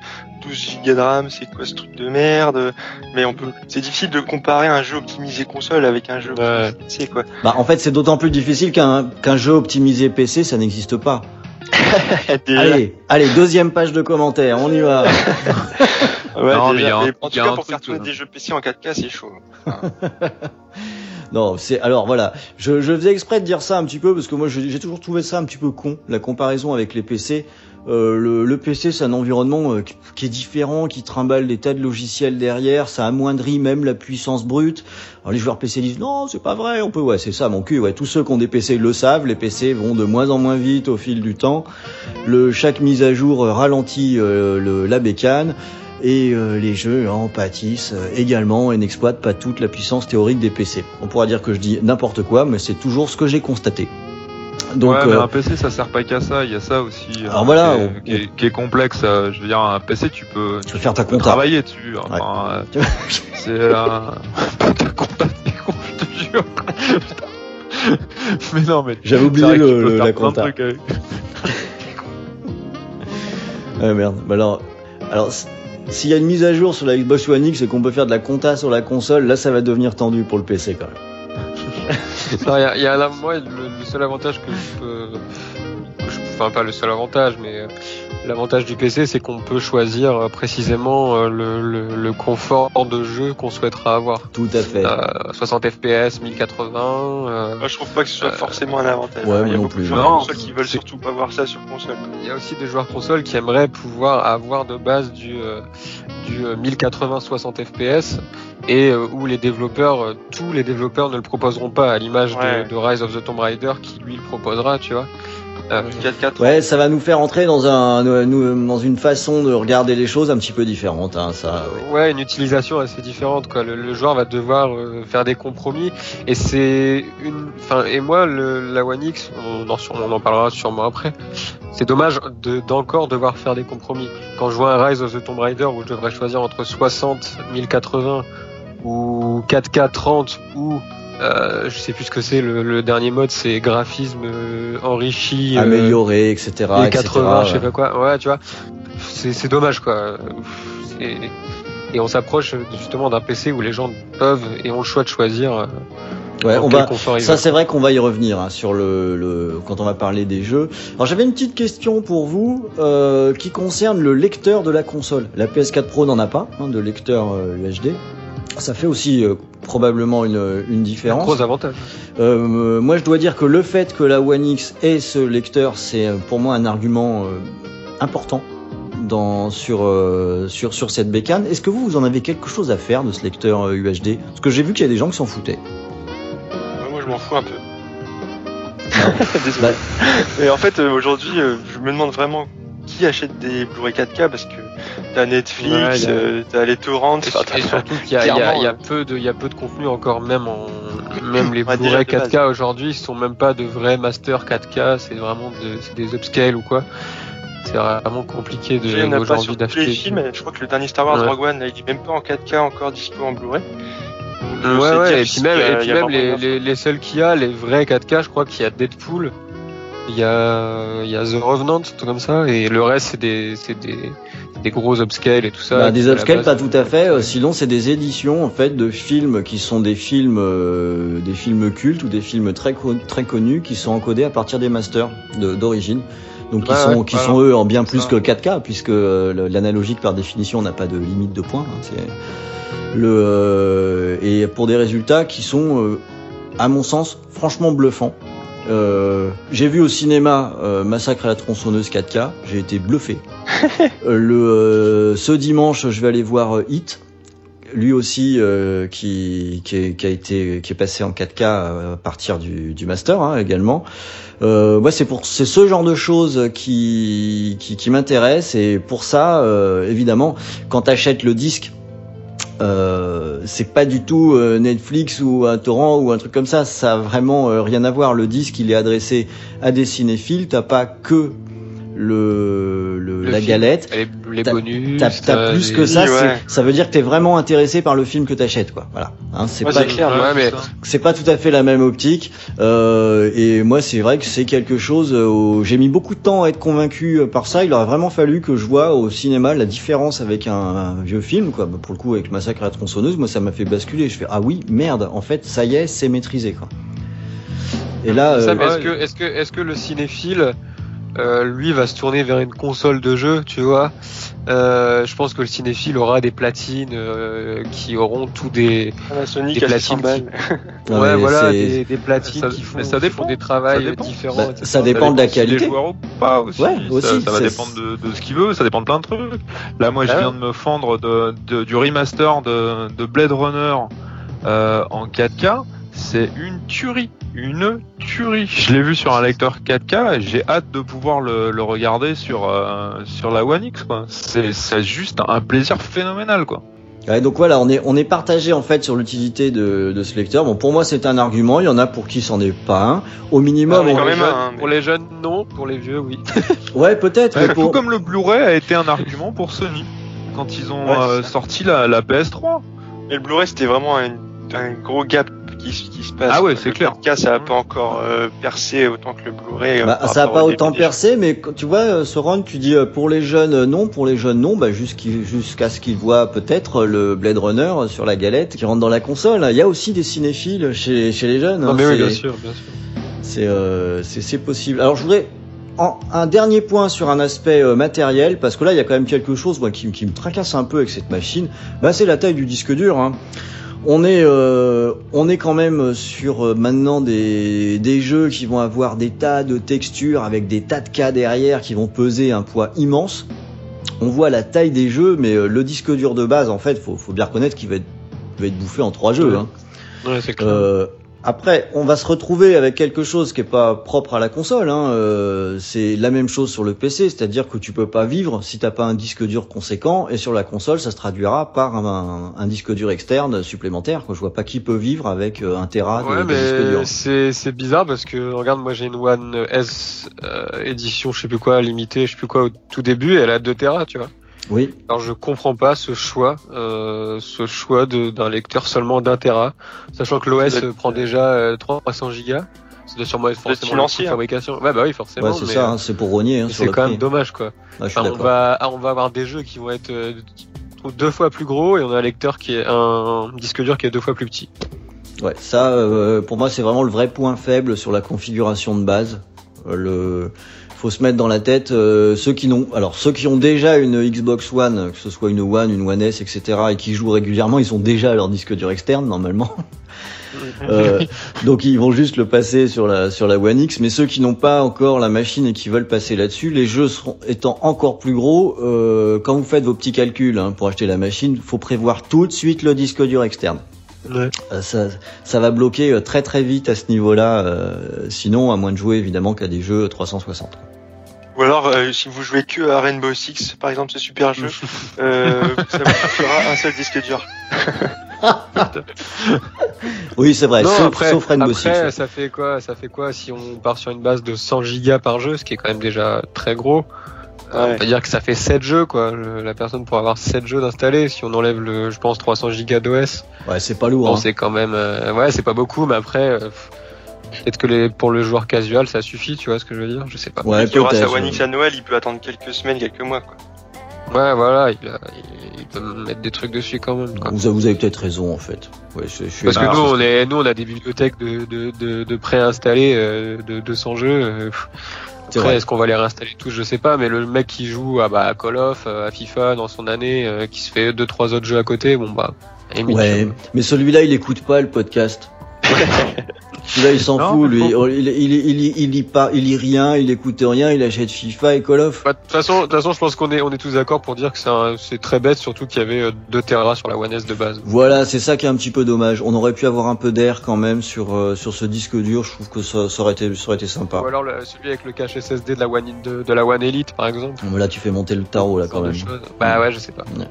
12 Go de RAM, c'est quoi ce truc de merde? Mais on peut, c'est difficile de comparer un jeu optimisé console avec un jeu PC, quoi. Bah en fait c'est d'autant plus difficile qu'un qu'un jeu optimisé PC ça n'existe pas. Allez, allez deuxième page de commentaires, on y va. Ouais, Non, déjà. Mais en tout cas, pour faire tourner euh, des jeux PC en 4K, c'est chaud. Non, c'est alors voilà, je, je faisais exprès de dire ça un petit peu parce que moi j'ai toujours trouvé ça un petit peu con, la comparaison avec les PC. Euh, le, le PC, c'est un environnement euh, qui- est différent, qui trimballe des tas de logiciels derrière, ça amoindrit même la puissance brute. Alors les joueurs PC disent non, c'est pas vrai, on peut, ouais, c'est ça, mon cul, ouais. Tous ceux qui ont des PC le savent, les PC vont de moins en moins vite au fil du temps. Le chaque mise à jour ralentit euh, le- la bécane. Et euh, les jeux en pâtissent euh, également et n'exploitent pas toute la puissance théorique des PC. On pourra dire que je dis n'importe quoi, mais c'est toujours ce que j'ai constaté. Donc, ouais, mais euh, un PC ça sert pas qu'à ça, il y a ça aussi. euh, Alors voilà, qui est, on- qui est- qui est complexe. Je veux dire, un PC tu peux, tu peux faire ta compta. travailler dessus. Enfin, euh, c'est un. ta compta, je te jure. Mais non, mais. J'avais oublié le- le- la compta. avec. Ah merde. Bah alors, s'il y a une mise à jour sur la Xbox One X et qu'on peut faire de la compta sur la console, là ça va devenir tendu pour le PC quand même. Il y a, y a là, moi, le seul avantage que je peux. Enfin, pas le seul avantage, mais euh, l'avantage du PC, c'est qu'on peut choisir euh, précisément euh, le, le, le confort de jeu qu'on souhaitera avoir. Tout à fait. Euh, 60 FPS, 1080. euh, Moi, je trouve pas que ce soit forcément un avantage. Ouais, Il y a non beaucoup de console qui veulent surtout pas voir ça sur console. Il y a aussi des joueurs console qui aimeraient pouvoir avoir de base du, euh, du euh, 1080 60 FPS et euh, où les développeurs, euh, tous les développeurs ne le proposeront pas à l'image de- de, Rise of the Tomb Raider qui lui le proposera, tu vois. Euh, 4K, Ouais, ça va nous faire entrer dans un nous- dans une façon de regarder les choses un petit peu différente. Hein, ça. ouais. Ouais, une utilisation assez différente quoi. Le, le joueur va devoir euh, faire des compromis et c'est une. Enfin et moi le, la One X, on en, on en parlera sûrement après. C'est dommage de- d'encore devoir faire des compromis. Quand je vois un Rise of the Tomb Raider où je devrais choisir entre 60, 1080 ou 4K 30 ou euh, je sais plus ce que c'est le, le dernier mode, c'est graphisme euh, enrichi. euh, Améliorer, etc. 1080, etc., je sais pas quoi. Ouais, tu vois, c'est dommage quoi. Et on s'approche justement d'un PC où les gens peuvent et ont le choix de choisir. Ouais, on va. Ça c'est vrai qu'on va y revenir hein, sur le, le quand on va parler des jeux. Alors j'avais une petite question pour vous euh, qui concerne le lecteur de la console. La PS4 Pro n'en a pas hein, de lecteur euh, UHD. Ça fait aussi euh, probablement une, une un différence. gros avantage. Euh, moi, je dois dire que le fait que la One X ait ce lecteur, c'est euh, pour moi un argument euh, important dans, sur, euh, sur, sur cette bécane. Est-ce que vous, vous en avez quelque chose à faire de ce lecteur euh, UHD Parce que j'ai vu qu'il y a des gens qui s'en foutaient. Ouais, moi, je m'en fous un peu. Bah, Désolé. Et en fait, euh, aujourd'hui, je me demande vraiment qui achète des Blu-ray 4K parce que t'as Netflix, Ouais, euh, t'as les torrents, Et, surtout qu'il y, a- y y euh, peu de, il y a peu de contenu encore même en, même les Ouais, Blu-ray déjà, de 4K aujourd'hui, ce sont même pas de vrais master 4K, c'est vraiment de- des upscale ou quoi. C'est vraiment compliqué de aujourd'hui d'acheter. Je crois que le dernier Star Wars Ouais. Rogue One, là, il est même pas en 4K encore dispo en Blu-ray. Ouais, ouais, et puis même, et puis les seuls qu'il y a, les vrais 4K, je crois qu'il y a Deadpool, il y a, il y a The Revenant, tout comme ça, et le reste c'est des, c'est des, des gros upscale et tout ça. bah, des upscale, pas tout à fait. euh, sinon, c'est des éditions en fait de films qui sont des films, euh, des films cultes ou des films très très connus qui sont encodés à partir des masters de- d'origine. Donc qui sont ouais, qui voilà. sont eux en bien plus Ça. que 4K puisque euh, l'analogique par définition n'a pas de limite de points. hein, c'est le et pour des résultats qui sont à mon sens franchement bluffants. Euh, j'ai vu au cinéma euh, Massacre à la tronçonneuse 4K, j'ai été bluffé. Euh, le euh, ce dimanche, je vais aller voir Hit, lui aussi euh, qui qui, est, qui a été qui est passé en 4K à partir du, du master hein, également. Euh, moi, c'est pour c'est ce genre de choses qui qui, qui m'intéresse et pour ça, euh, évidemment, quand t'achètes le disque. Euh, c'est pas du tout euh, Netflix ou un torrent ou un truc comme ça. Ça a vraiment euh, rien à voir. Le disque, il est adressé à des cinéphiles. T'as pas que le, le, Le la film, galette. Les, les T'as- bonus. T'as t'as plus les- que ça. Ouais. Ça veut dire que t'es vraiment intéressé par le film que t'achètes, quoi. Voilà. Hein, c'est Ouais, pas c'est clair. Ouais, mais c'est pas tout à fait la même optique. Euh, et moi, c'est vrai que c'est quelque chose. euh, où J'ai mis beaucoup de temps à être convaincu euh, par ça. Il aurait vraiment fallu que je vois au cinéma la différence avec un, un vieux film, quoi. Bah, Pour le coup, avec massacre à la tronçonneuse, moi, ça m'a fait basculer. Je fais ah oui, merde. En fait, ça y est, c'est maîtrisé, quoi. Et là, Ça, euh, mais est-ce que, est-ce que, est-ce que le cinéphile euh, lui va se tourner vers une console de jeu, tu vois. Euh, je pense que le cinéphile aura des platines euh, qui auront tous des, Panasonic Des à 600 platines. Non, ouais voilà des, des platines Ça- qui font, mais ça qui dépend. font des travails Ça dépend. différents. Bah, ça dépend de la qualité. joueurs ou pas aussi. Ouais, Ça- aussi, ça, va c'est- dépendre de, de ce qu'il veut, ça dépend de plein de trucs. Là, moi, je Ah viens de me fendre de, de- du remaster de, de Blade Runner euh, en 4K. C'est une tuerie, une tuerie. Je l'ai vu sur un lecteur 4K et j'ai hâte de pouvoir le, le regarder sur euh, sur la One X. C'est juste un plaisir phénoménal, quoi. Ouais, donc voilà, on est on est partagé en fait sur l'utilité de, de ce lecteur. Bon, pour moi, c'est un argument. Il y en a pour qui c'en est pas un. Au minimum, Ah, mais on- quand pour, les même jeunes, un, mais- pour les jeunes, non. Pour les vieux, oui. ouais, peut-être. mais Ouais, pour- Tout comme le Blu-ray a été un argument pour Sony quand ils ont Ouais, euh, sorti la, la PS3. Mais le Blu-ray, c'était vraiment un, un gros gap qui, se- qui se passe. Ah ouais, c'est clair. 4K, ça a pas encore euh, percé autant que le Blu-ray. euh, Bah, ça a rapport pas au autant DVD. percé, mais tu vois, euh, Soron, tu dis pour les jeunes non, pour les jeunes non, bah jusqu'à ce qu'ils voient peut-être le Blade Runner sur la galette qui rentre dans la console. Il y a aussi des cinéphiles chez chez les jeunes. Non, hein, mais oui, c'est- bien sûr, bien sûr. C'est euh, possible. Alors je voudrais en- un dernier point sur un aspect euh, matériel parce que là il y a quand même quelque chose moi qui, qui me tracasse un peu avec cette machine. Bah c'est la taille du disque dur. Hein. On est euh, on est quand même sur euh, maintenant des des jeux qui vont avoir des tas de textures avec des tas de cas derrière qui vont peser un poids immense. On voit la taille des jeux, mais euh, le disque dur de base en fait faut faut bien reconnaître qu'il va être va être bouffé en trois jeux. Hein. Ouais, c'est clair. Après, on va se retrouver avec quelque chose qui est pas propre à la console. Hein. Euh, c'est la même chose sur le PC, c'est-à-dire que tu peux pas vivre si t'as pas un disque dur conséquent. Et sur la console, ça se traduira par un, un disque dur externe supplémentaire. Quoi. Je vois pas qui peut vivre avec euh, un téra de, Ouais, de disque dur. mais c'est c'est bizarre parce que regarde, moi j'ai une One S euh, édition, je sais plus quoi, limitée, je sais plus quoi au tout début, et elle a 2 Tera, tu vois. Oui. Alors je comprends pas ce choix, euh, ce choix de- d'un lecteur seulement d'un Tera, sachant que l'OS prend déjà euh, 300 gigas. Ça doit sûrement être forcément financier, hein. fabrication. Ouais, bah oui, forcément. Ouais, c'est ça. euh, hein, c'est pour rogner hein, c'est quand prix. même dommage, quoi. Ah, Enfin, on va, ah, on va avoir des jeux qui vont être euh, deux fois plus gros et on a un lecteur qui est un disque dur qui est deux fois plus petit. Ouais, ça, euh, pour moi, c'est vraiment le vrai point faible sur la configuration de base. Euh, le, faut se mettre dans la tête euh, ceux qui n'ont, alors ceux qui ont déjà une Xbox One, que ce soit une One, une One S, etc., et qui jouent régulièrement, ils ont déjà leur disque dur externe normalement. Euh, donc ils vont juste le passer sur la sur la One X. Mais ceux qui n'ont pas encore la machine et qui veulent passer là-dessus, les jeux seront étant encore plus gros. euh, quand vous faites vos petits calculs hein, pour acheter la machine, faut prévoir tout de suite le disque dur externe. Ouais. Euh, ça, ça va bloquer euh, très très vite à ce niveau-là. euh, sinon, à moins de jouer évidemment qu'à des jeux 360. Ou alors, euh, si vous jouez que à Rainbow Six, par exemple, ce super jeu, euh, ça vous suffira un seul disque dur. Oui, c'est vrai. Non, sauf, après, sauf Rainbow Six. après ça fait quoi Ça fait quoi si on part sur une base de 100 gigas par jeu, ce qui est quand même déjà très gros. Euh, Ouais. On va dire que ça fait 7 jeux, quoi. Le- la personne pourra avoir 7 jeux d'installer. Si on enlève le, je pense, 300 gigas d'OS, Ouais, c'est pas lourd. bon, hein. c'est quand même, euh, ouais, c'est pas beaucoup, mais après, euh, peut-être que les, pour le joueur casual, ça suffit, tu vois ce que je veux dire? Je sais pas. Ouais, Il aura sa peut-être. One X à Noël, il peut attendre quelques semaines, quelques mois, quoi. Ouais, voilà, il, a- il- il peut mettre des trucs dessus quand même. Quoi. Vous, avez- vous avez peut-être raison en fait. Ouais, je, je suis Parce que nous, on est, nous, on a des bibliothèques de, de, de, de préinstallés euh, de 200 jeux. Euh, Après, est-ce qu'on va les réinstaller tous Je sais pas, mais le mec qui joue à, bah, à Call of, euh, à FIFA dans son année, euh, qui se fait deux trois autres jeux à côté, bon bah, limite, Ouais, mais celui-là, il écoute pas le podcast. celui-là, il s'en fout, lui. Il, il, il, il, il lit pas, il lit rien, il écoute rien, il achète FIFA et Call of. Bah, De toute façon, de toute façon, je pense qu'on est, on est tous d'accord pour dire que c'est, un- c'est très bête, surtout qu'il y avait euh, 2 Tera sur la One S de base. Voilà, c'est ça qui est un petit peu dommage. On aurait pu avoir un peu d'air quand même sur euh, sur ce disque dur. Je trouve que ça, ça aurait été ça aurait été sympa. Ou alors le- celui avec le cache SSD de la One, de, de la One Elite, par exemple. Mais Là, tu fais monter le tarot là quand même. Bah ouais, je sais pas. Ouais.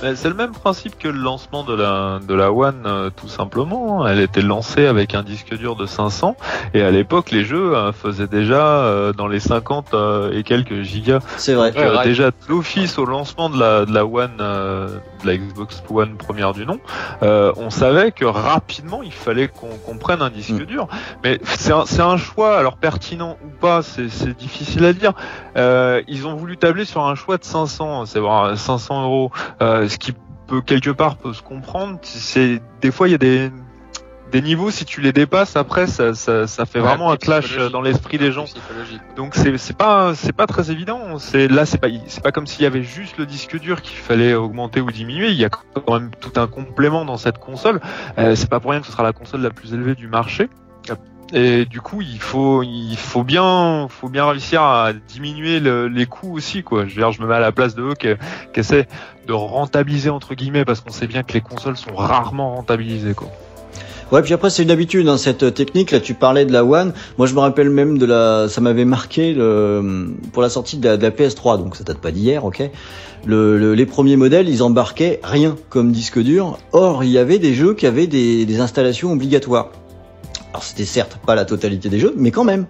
Pas. C'est le même principe que le lancement de la de la One, euh, tout simplement. Elle était lancée avec un disque dur de 500 et à l'époque les jeux euh, faisaient déjà euh, dans les 50 euh, et quelques gigas. C'est vrai. Ouais, Euh, right. déjà l'office au lancement de la de la One, euh, de la Xbox One première du nom, euh, on savait que rapidement il fallait qu'on qu'on prenne un disque Mm. dur. Mais c'est un, choix, alors pertinent ou pas, c'est difficile à dire. Euh, ils ont voulu tabler sur un choix de 500, c'est vrai, 500 euros, euh, ce qui peut quelque part peut se comprendre. C'est des fois il y a des des niveaux, si tu les dépasses, après, ça, ça, ça fait Ouais, vraiment un clash dans l'esprit des gens. Donc c'est c'est pas c'est pas très évident. C'est là c'est pas c'est pas comme s'il y avait juste le disque dur qu'il fallait augmenter ou diminuer. Il y a quand même tout un complément dans cette console. Euh, c'est pas pour rien que ce sera la console la plus élevée du marché. Et du coup, il faut il faut bien faut bien réussir à diminuer le- les coûts aussi quoi. Je veux dire, je me mets à la place de eux qui, qui essaient de rentabiliser entre guillemets parce qu'on sait bien que les consoles sont rarement rentabilisées quoi. Ouais, puis après c'est une habitude hein, cette technique. Là, tu parlais de la One. Moi, je me rappelle même de la. Ça m'avait marqué le... pour la sortie de la, de la PS3. Donc ça date pas d'hier, ok. Le, le- les premiers modèles, ils embarquaient rien comme disque dur. Or, il y avait des jeux qui avaient des, des installations obligatoires. Alors c'était certes pas la totalité des jeux, mais quand même.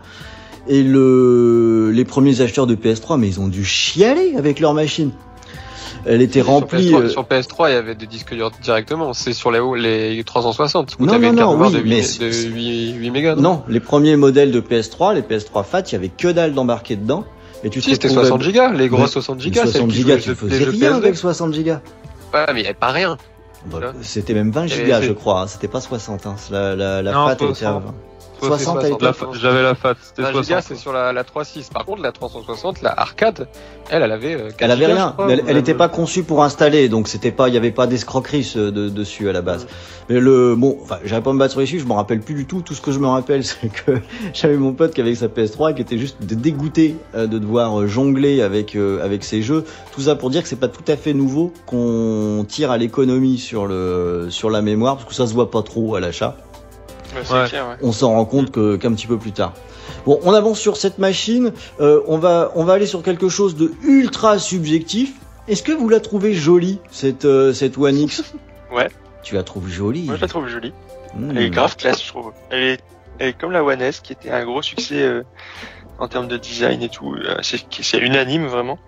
Et le, les premiers acheteurs de PS3, mais ils ont dû chialer avec leur machine. Elle était remplie. Sur PS3, euh, sur PS3, il y avait des disques durs directement. C'est sur les, hauts- les 360 où Non, non, une non, mémoire oui, de 8, mais de c'est- 8, 8 mégas. non Non, les premiers modèles de PS3, les PS3 Fat, il y avait que dalle d'embarqué dedans. Et tu Si, c'était retrouvais- 60 gigas, les gros Mais- 60 Mais gigas. celles 60 qui gigas, tu faisais rien avec 60 gigas. Ouais, mais il n'y avait pas rien. Bah. C'était même 20 Et gigas, je crois. hein. C'était pas 60. Hein. La, la, la Non, Fat, elle était à 60. 20. 60, 60 à c'est l'époque. La fa- J'avais la FAT, c'était 20 gigas, 60. c'est sur la, la 3.6. Par contre, la 360, la arcade, elle, elle avait. euh, 4 Elle avait rien. crois, elle, ou elle même- était pas conçue pour installer, donc c'était pas, il y avait pas d'escroquerie ce- de- dessus à la base. Mais le, bon, enfin, j'avais pas à me battre sur les chiffres, je me rappelle plus du tout. Tout ce que je me rappelle, c'est que j'avais mon pote qui avait sa PS3 et qui était juste dégoûté euh, de devoir euh, jongler avec euh, avec ces jeux. Tout ça pour dire que c'est pas tout à fait nouveau qu'on tire à l'économie sur le sur la mémoire parce que ça se voit pas trop à l'achat. Ouais, c'est Ouais. clair, ouais. on s'en rend compte qu'un petit peu plus tard. Bon, on avance sur cette machine. euh, on va on va aller sur quelque chose de ultra subjectif. Est-ce que vous la trouvez jolie cette euh, cette One X? Ouais. Tu la trouves jolie Moi, je la trouve jolie. Hmm. Elle est grave classe, je trouve. Elle est, elle est comme la One S, qui était un gros succès euh, en termes de design et tout. C'est c'est unanime, vraiment.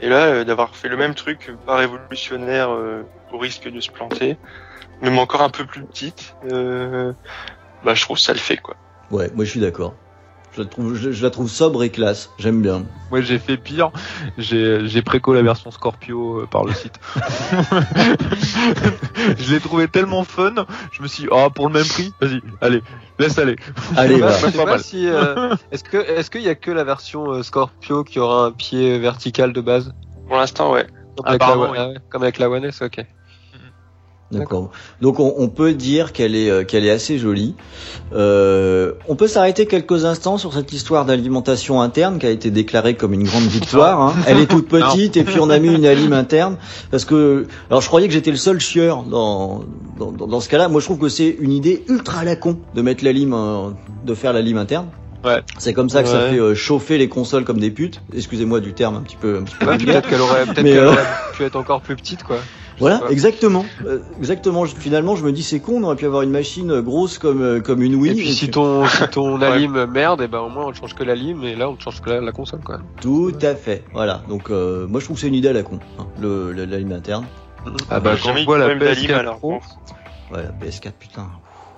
Et là, euh, d'avoir fait le même truc, pas révolutionnaire, euh, au risque de se planter, même encore un peu plus petite, euh, bah, je trouve que ça le fait, quoi. Ouais, moi je suis d'accord. Je la trouve je, je la trouve sobre et classe. J'aime bien. Moi j'ai fait pire, j'ai j'ai préco la version Scorpio euh, par le site. je l'ai trouvé tellement fun, je me suis dit, oh pour le même prix, vas-y, allez, laisse aller. Allez, pas- mal. si. euh, Est-ce que est-ce qu'il y a que la version euh, Scorpio qui aura un pied vertical de base? Pour l'instant, ouais. Comme avec la, Apparemment, One- ah ouais, comme avec la One S, ok. D'accord. Donc on, on peut dire qu'elle est euh, qu'elle est assez jolie. Euh, on peut s'arrêter quelques instants sur cette histoire d'alimentation interne qui a été déclarée comme une grande victoire. hein. Elle est toute petite et puis on a mis une alim interne parce que alors je croyais que j'étais le seul chieur dans dans, dans, dans ce cas-là. Moi je trouve que c'est une idée ultra à la con de mettre la lime euh, de faire la lime interne. Ouais. C'est comme ça que ça fait euh, chauffer les consoles comme des putes. Excusez-moi du terme un petit peu un petit peu Ouais, peut-être qu'elle aurait, peut-être qu'elle euh, aurait pu être encore plus petite, quoi. Voilà, pas. exactement, Euh, exactement. Je- Finalement, je me dis c'est con, on aurait pu avoir une machine grosse comme euh, comme une Wii. et puis et si ton si ton alim merde, et ben au moins on te change que la lime et là on te change que la, la console, quoi. Tout à fait. Voilà. Donc euh, moi je trouve que c'est une idée à la con, hein, le, le- la lime interne. Ah bah J'ai quand je vois de la problème d'alim, PS4 alors, Pro. Ouais, la PS4 putain.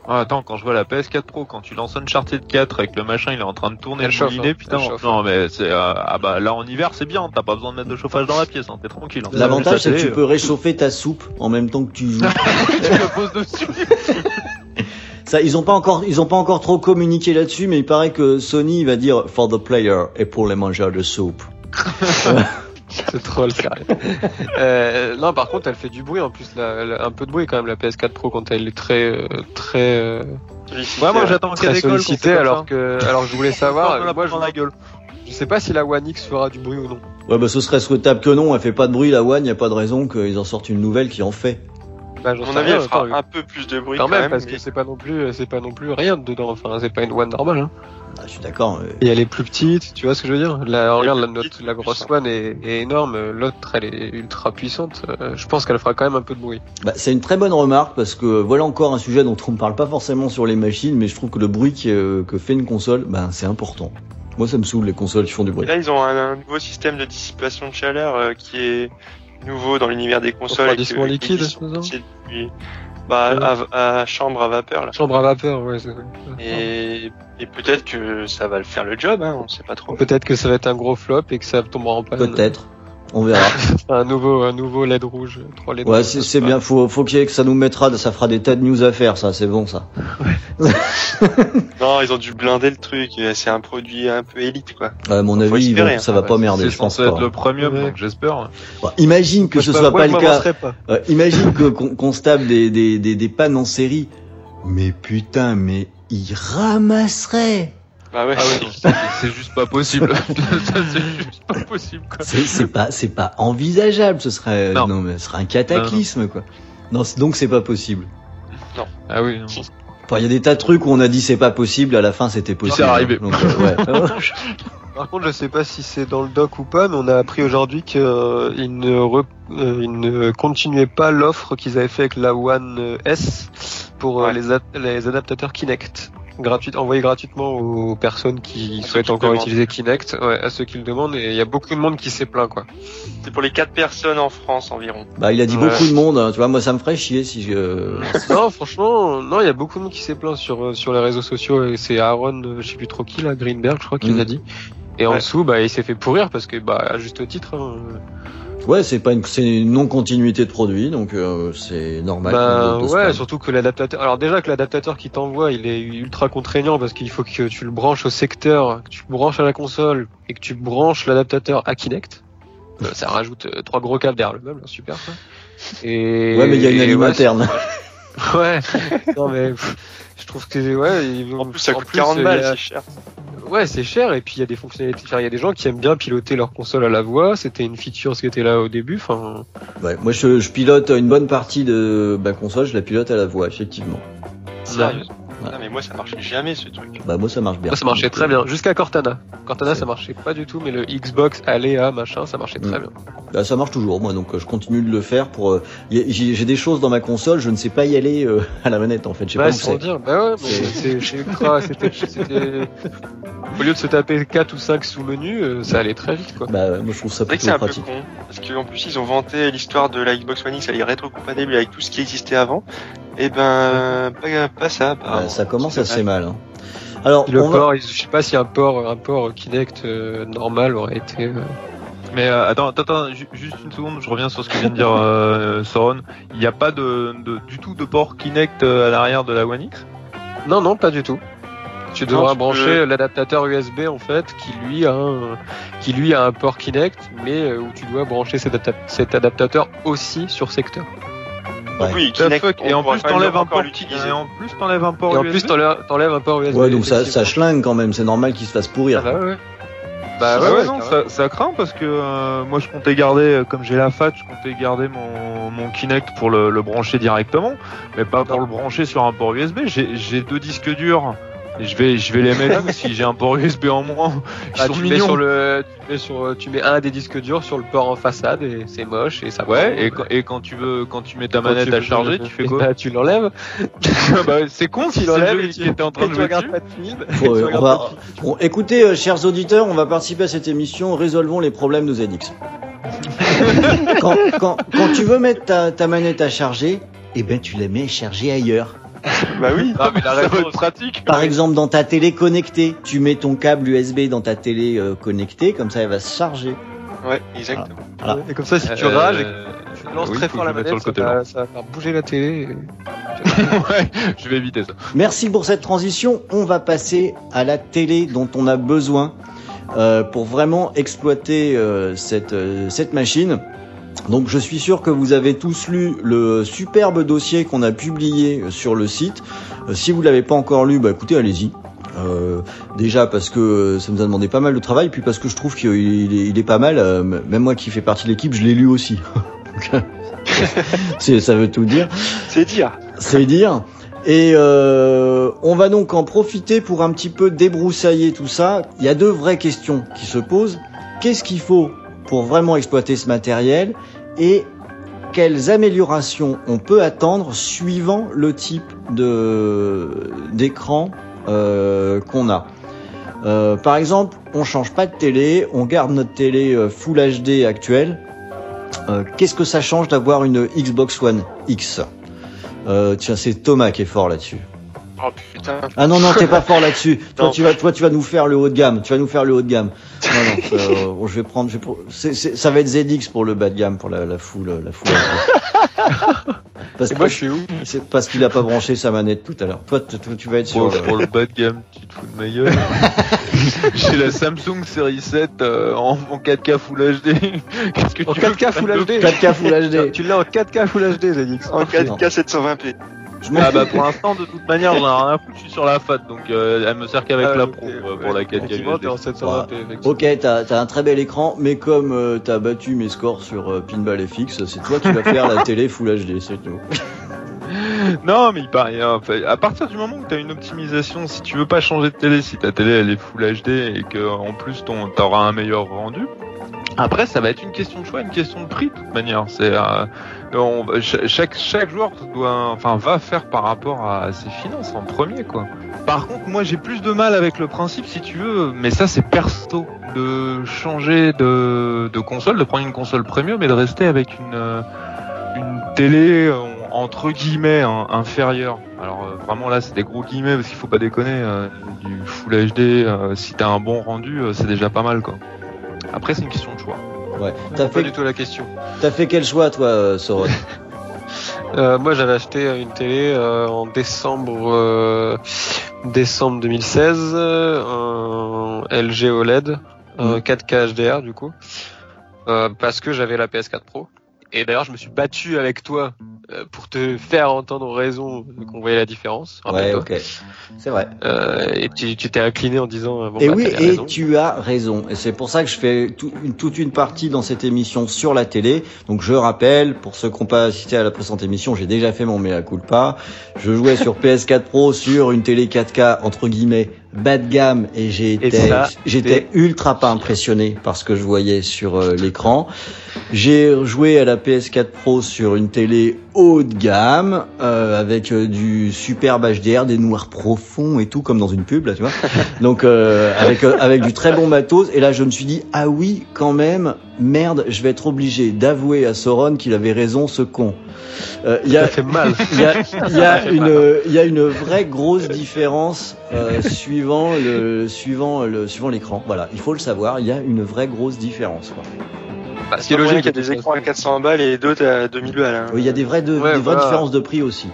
Ah, attends, quand je vois la PS4 Pro, quand tu lances Uncharted 4 avec le machin, il est en train de tourner, Elle le chauffe, moulinet, hein. putain. Elle. Non, mais c'est, euh, ah bah, là, en hiver, c'est bien, t'as pas besoin de mettre de chauffage dans la pièce, hein, t'es tranquille. hein. L'avantage c'est que tu peux réchauffer ta soupe en même temps que tu joues. tu la poses dessus. Ça, ils ont pas encore, ils ont pas encore trop communiqué là-dessus, mais il paraît que Sony va dire for the player et pour les mangeurs de soupe. C'est trop le carré. euh, non, par contre, elle fait du bruit en plus, la- la- un peu de bruit quand même la PS4 Pro quand elle est très euh, très euh, Ouais, moi, j'attends fait comme Alors ça. que alors je voulais savoir, la moi je, la gueule. je sais pas si la One X fera du bruit ou non. Ouais, bah ce serait souhaitable que non. Elle fait pas de bruit la One, y a pas de raison qu'ils en sortent une nouvelle qui en fait. Bah, j'en À mon avis, rien, elle fera un peu plus de bruit quand même, parce mais- que c'est pas non plus c'est pas non plus rien dedans. Enfin, c'est pas une One normale. Hein. Ah, je suis d'accord. Et elle est plus petite, tu vois ce que je veux dire? La, regarde, la, notre, grosse. One est, est énorme, l'autre elle est ultra puissante. Euh, je pense qu'elle fera quand même un peu de bruit. Bah, c'est une très bonne remarque parce que voilà encore un sujet dont on ne parle pas forcément sur les machines, mais je trouve que le bruit qui, euh, que fait une console, ben c'est important. Moi, ça me saoule les consoles qui font du Et bruit. là, ils ont un, un nouveau système de dissipation de chaleur euh, qui est nouveau dans l'univers des consoles. Refroidissement qui liquide, bah, à, à chambre à vapeur là. Chambre à vapeur, ouais. c'est- Et, et peut-être que ça va le faire le job, hein, on sait pas trop. Peut-être que ça va être un gros flop et que ça tombera en panne. Peut-être. On verra. un nouveau, un nouveau LED rouge, trois LED Ouais, c'est ça bien. Faut, faut qu'il y ait que ça nous mettra, ça fera des tas de news à faire, ça. C'est bon, ça. Non, ils ont dû blinder le truc. C'est un produit un peu élite, quoi. À mon Faut avis, ils espérer, vont- hein. ça va Ouais, pas merder, je pense censé être pas. le premium, Ouais. donc j'espère. Bon, imagine que ce je soit pas le cas. pas. Euh, imagine que qu'on tape des, des, des, des pannes en série. Mais putain, mais il ramasserait. Bah ouais. Ah ouais, non, c'est- juste pas possible. C'est juste pas possible. C'est pas, c'est pas envisageable. Ce serait, Non. non, mais ce serait un cataclysme, quoi. Non, c'est- donc c'est pas possible. Ah oui, non. Enfin, il y a des tas de trucs où on a dit c'est pas possible, à la fin c'était possible. C'est arrivé. Donc, euh, ouais. Par contre, je sais pas si c'est dans le doc ou pas, mais on a appris aujourd'hui qu'ils ne, re- euh, ils ne continuaient pas l'offre qu'ils avaient fait avec la One euh, S pour euh, Ouais. les, a- les adaptateurs Kinect. Gratuit, envoyés gratuitement aux personnes qui À souhaitent qui encore demandent. utiliser Kinect, ouais, à ceux qui le demandent, et il y a beaucoup de monde qui s'est plaint, quoi. C'est pour les quatre personnes en France environ. Bah, il a dit Ouais. beaucoup de monde. hein. Tu vois, moi ça me ferait chier si je. non, franchement, non, il y a beaucoup de monde qui s'est plaint sur, euh, sur les réseaux sociaux, et c'est Aaron, euh, je sais plus trop qui, là, Greenberg, je crois qu'il Mm. l'a dit. Et en dessous, bah, il s'est fait pourrir parce que, bah, à juste titre, hein, Ouais, c'est pas une, c'est une non continuité de produit, donc euh, c'est normal. Bah ouais, surtout que l'adaptateur. Alors déjà que l'adaptateur qui t'envoie, il est ultra contraignant parce qu'il faut que tu le branches au secteur, que tu le branches à la console et que tu branches l'adaptateur à Kinect. Euh, Ça rajoute euh, trois gros câbles derrière le meuble, hein, super. Et Ouais, mais il y a une ouais, interne. Ouais. non mais pff, je trouve que ouais. ils- En plus, ça coûte plus, 40 euh, balles, c'est cher. Ouais, c'est cher et puis il y a des fonctionnalités. Enfin, il y a des gens qui aiment bien piloter leur console à la voix. C'était une feature qui était là au début. Enfin, Ouais, moi je, je pilote une bonne partie de ma console, je la pilote à la voix, effectivement. Sérieux? Non, mais moi, ça marchait jamais, ce truc. Bah moi ça marche bien. Moi, ça marchait très euh, bien, jusqu'à Cortana. Cortana, ça marchait pas du tout, mais le Xbox Alea, machin, ça marchait très Mm. bien. Bah, ça marche toujours, moi, donc euh, je continue de le faire pour. euh, J'ai des choses dans ma console, je ne sais pas y aller euh, à la manette en fait. Je sais Ouais, pas sans dire, bah ouais, mais c'était, au lieu de se taper 4 ou 5 sous-menus, ça allait très vite, quoi. Bah moi je trouve ça C'est vrai que plutôt c'est un peu pratique. con. Parce qu'en plus, ils ont vanté l'histoire de la Xbox One X, elle est rétrocompatible avec tout ce qui existait avant. Et ben, pas, pas ça, apparemment. ça commence assez mal. hein. Alors, Le on va- port, je sais pas si un port, un port Kinect euh, normal aurait été. euh, Mais euh, attends, attends, attends, ju- juste une seconde, je reviens sur ce que vient de dire euh, Soron. Il n'y a pas de, de- du tout de port Kinect à l'arrière de la One X? Non, non, pas du tout. Tu Non, devras tu brancher peux- l'adaptateur USB en fait, qui lui a un, qui lui a un port Kinect, mais où tu dois brancher cet, adap- cet adaptateur aussi sur secteur. Donc Ouais. oui, The Kinect, fuck, Et en plus t'enlèves un port l'utiliser. Et en plus t'enlèves un port Et en USB plus, t'enlèves un port USB. Ouais, donc ça, schlingue quand même, c'est normal qu'il se fasse pourrir. Ah bah ouais. Bah ouais, ouais, ouais, non, ça, ça craint parce que euh, moi je comptais garder, euh, comme j'ai la FAT, je comptais garder mon, mon Kinect pour le, le brancher directement, mais pas pour le brancher sur un port USB. J'ai deux disques durs je vais, je vais les mettre si j'ai un port USB en moins. Ils Ah, sont tu mets sur le, tu mets sur, tu mets un des disques durs sur le port en façade et c'est moche et ça. Ouais, prend, et, quand, et quand tu veux, quand tu mets ta Quand manette à charger, tu fais quoi bah, Tu l'enlèves. bah, C'est con si Tu c'est le l'enlèves jeu et qui tu- était en train de jouer pas de film. Faut, et tu euh, on regardes va- pas de film. Bon, écoutez, euh, chers auditeurs, on va participer à cette émission. Résolvons les problèmes de ZX. quand, quand, quand tu veux mettre ta, ta manette à charger, eh ben tu la mets charger ailleurs. Bah oui. Ah mais la réponse pratique. Par exemple, dans ta télé connectée, tu mets ton câble USB dans ta télé euh, connectée, comme ça elle va se charger. Ouais, exactement. Voilà. Et comme ça, si tu Euh, rages et que tu lances oui, très fort la manette, ça, va, droit. ça va faire bouger la télé. et- ouais, je vais éviter ça. Merci pour cette transition. On va passer à la télé dont on a besoin euh, pour vraiment exploiter euh, cette, euh, cette machine. Donc je suis sûr que vous avez tous lu le superbe dossier qu'on a publié sur le site. Euh, si vous l'avez pas encore lu, bah écoutez, allez-y. Euh, déjà parce que ça nous a demandé pas mal de travail, puis parce que je trouve qu'il est, il est pas mal. euh, même moi qui fais partie de l'équipe, je l'ai lu aussi. Ça veut tout dire. C'est dire. C'est dire. Et euh, on va donc en profiter pour un petit peu débroussailler tout ça. Il y a deux vraies questions qui se posent. Qu'est-ce qu'il faut pour vraiment exploiter ce matériel et quelles améliorations on peut attendre suivant le type d'écran euh, qu'on a. Euh, par exemple, on change pas de télé, on garde notre télé euh, Full HD actuelle. Euh, Qu'est-ce que ça change d'avoir une Xbox One X? Euh, tiens, c'est Thomas qui est fort là-dessus. Oh putain. Ah non non, t'es pas fort là-dessus. Toi Non. tu vas, toi tu vas nous faire le haut de gamme. Tu vas nous faire le haut de gamme. non, ça, euh, bon, je vais prendre. Je vais pour- c'est- c'est- ça va être ZX pour le bas de gamme, pour la, la foule, la foule. parce Et que moi, je suis où c'est parce qu'il a pas branché sa manette tout à l'heure. Toi, tu, vas être sur. Pour, le- pour le bas de gamme, tu te fous de ma gueule. J'ai la Samsung série 7 euh, en, en 4K Full HD. Qu'est-ce que En tu veux 4K Full HD 4K Full HD. Tu l'as en 4K Full HD, ZX. En 4K 720p. Ah bah pour l'instant de toute manière j'en ai rien à foutre, je suis sur la FAT donc euh, elle me sert qu'avec Ah, la pro euh, ouais. pour la 4K Effectivement, t'es en UHD. 720p. effectivement. Ok, t'as as un très bel écran, mais comme euh, t'as battu mes scores sur euh, Pinball FX, c'est toi qui vas faire la télé Full HD, c'est tout. Non mais il paraît, enfin, à partir du moment où t'as une optimisation, si tu veux pas changer de télé, si ta télé elle est Full HD et que en plus ton t'auras un meilleur rendu, après ça va être une question de choix, une question de prix de toute manière. C'est euh, chaque joueur enfin va faire par rapport à ses finances en premier quoi. Par contre, moi j'ai plus de mal avec le principe, si tu veux, mais ça c'est perso, de changer de, console, de prendre une console premium et de rester avec une, euh, télé euh, entre guillemets hein, inférieure. Alors vraiment là c'est des gros guillemets parce qu'il faut pas déconner, du Full HD, si t'as un bon rendu, c'est déjà pas mal quoi. Après c'est une question de choix. Ouais. T'as Pas fait, du tout la question. t'as fait quel choix, toi, euh, Soron Euh, moi, j'avais acheté une télé euh, en décembre, euh, décembre 2016, euh, un LG OLED, un Mm. 4K HDR du coup, euh, parce que j'avais la PS4 Pro. Et d'ailleurs, je me suis battu avec toi euh, pour te faire entendre raison qu'on voyait la différence. Ouais, ok. C'est vrai. Euh, et tu tu t'es incliné en disant bon, et bah, oui, et raison. tu as raison. Et c'est pour ça que je fais tout- une- toute une partie dans cette émission sur la télé. Donc je rappelle, pour ceux qui n'ont pas assisté à la précédente émission, j'ai déjà fait mon mea culpa. Je jouais sur PS4 Pro sur une télé 4K entre guillemets bas de gamme et j'étais ultra pas impressionné par ce que je voyais sur euh, l'écran. J'ai joué à la PS4 Pro sur une télé haut de gamme euh, avec euh, du superbe HDR, des noirs profonds et tout comme dans une pub là, tu vois. Donc euh, avec euh, avec du très bon matos et là je me suis dit ah oui quand même merde je vais être obligé d'avouer à Sauron qu'il avait raison ce con. Euh, Il y a fait mal. il y a, y a une il y a une vraie grosse différence euh, suivant le suivant le suivant l'écran. Voilà, il faut le savoir, il y a une vraie grosse différence. Quoi. Bah, C'est logique, logique. il y a de des écrans à façon. 400 balles et d'autres à 2000 balles. hein. Oui, il y a des vraies de- Ouais, des vraies voilà. différences de prix aussi.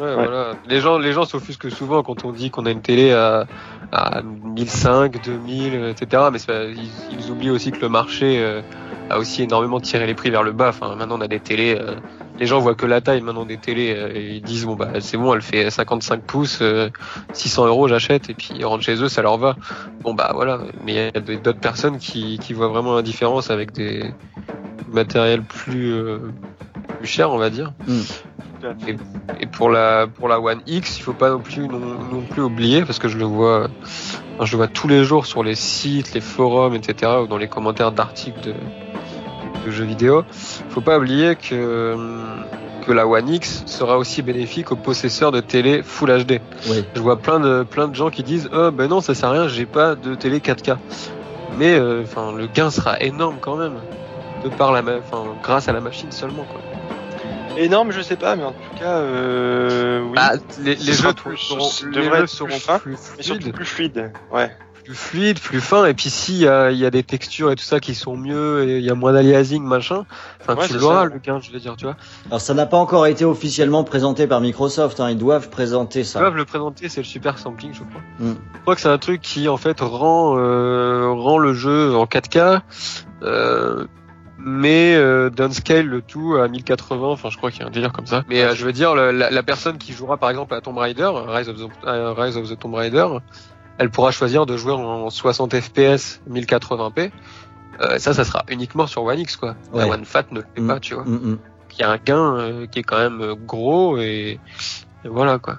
Ouais, voilà. Les gens, les gens s'offusquent souvent quand on dit qu'on a une télé à, à 1005, 2000, euh, etc. Mais ils oublient aussi que le marché euh, a aussi énormément tiré les prix vers le bas. Enfin, maintenant on a des télés. euh, les gens voient que la taille maintenant des télés euh, et ils disent bon bah c'est bon, elle fait 55 pouces, euh, 600 euros, j'achète et puis ils rentrent chez eux, ça leur va. Bon bah voilà. Mais il y a d'autres personnes qui, qui voient vraiment la différence avec des matériels plus euh, plus chers, on va dire. Et, et pour la pour la One X, il faut pas non plus non, non plus oublier parce que je le vois, je le vois tous les jours sur les sites, les forums, etc. ou dans les commentaires d'articles de, de jeux vidéo. Faut pas oublier que que la One X sera aussi bénéfique aux possesseurs de télé Full HD. Oui. Je vois plein de plein de gens qui disent oh ben non ça sert à rien, j'ai pas de télé 4K. Mais euh, enfin le gain sera énorme quand même de par la grâce à la machine seulement quoi. Énorme, je sais pas, mais en tout cas, euh, oui. Bah, les, les jeux plus- seront, ce les devrait jeux être seront plus plus mais surtout fluides, plus fluide. Ouais. Plus fluides, plus fins, et puis s'il y a, il y a des textures et tout ça qui sont mieux, et il y a moins d'aliasing, machin, enfin Ouais, tu l'auras le gain, je veux dire, tu vois. Alors ça n'a pas encore été officiellement présenté par Microsoft, hein, ils doivent présenter Ils ça. doivent le présenter, c'est le super sampling, je crois. Mm. Je crois que c'est un truc qui en fait rend euh, rend le jeu en 4K, euh, mais euh, downscale le tout à 1080. Enfin, je crois qu'il y a un délire comme ça. Mais euh, je veux dire, la, la- la personne qui jouera par exemple à Tomb Raider, Rise of the, euh, Rise of the Tomb Raider, elle pourra choisir de jouer en 60 FPS 1080p. Euh, ça, ça sera uniquement sur One X, quoi. La Ouais. One Fat ne le fait Mm. pas, tu vois. Mm, mm. Il y a un gain euh, qui est quand même euh, gros et, et voilà, quoi.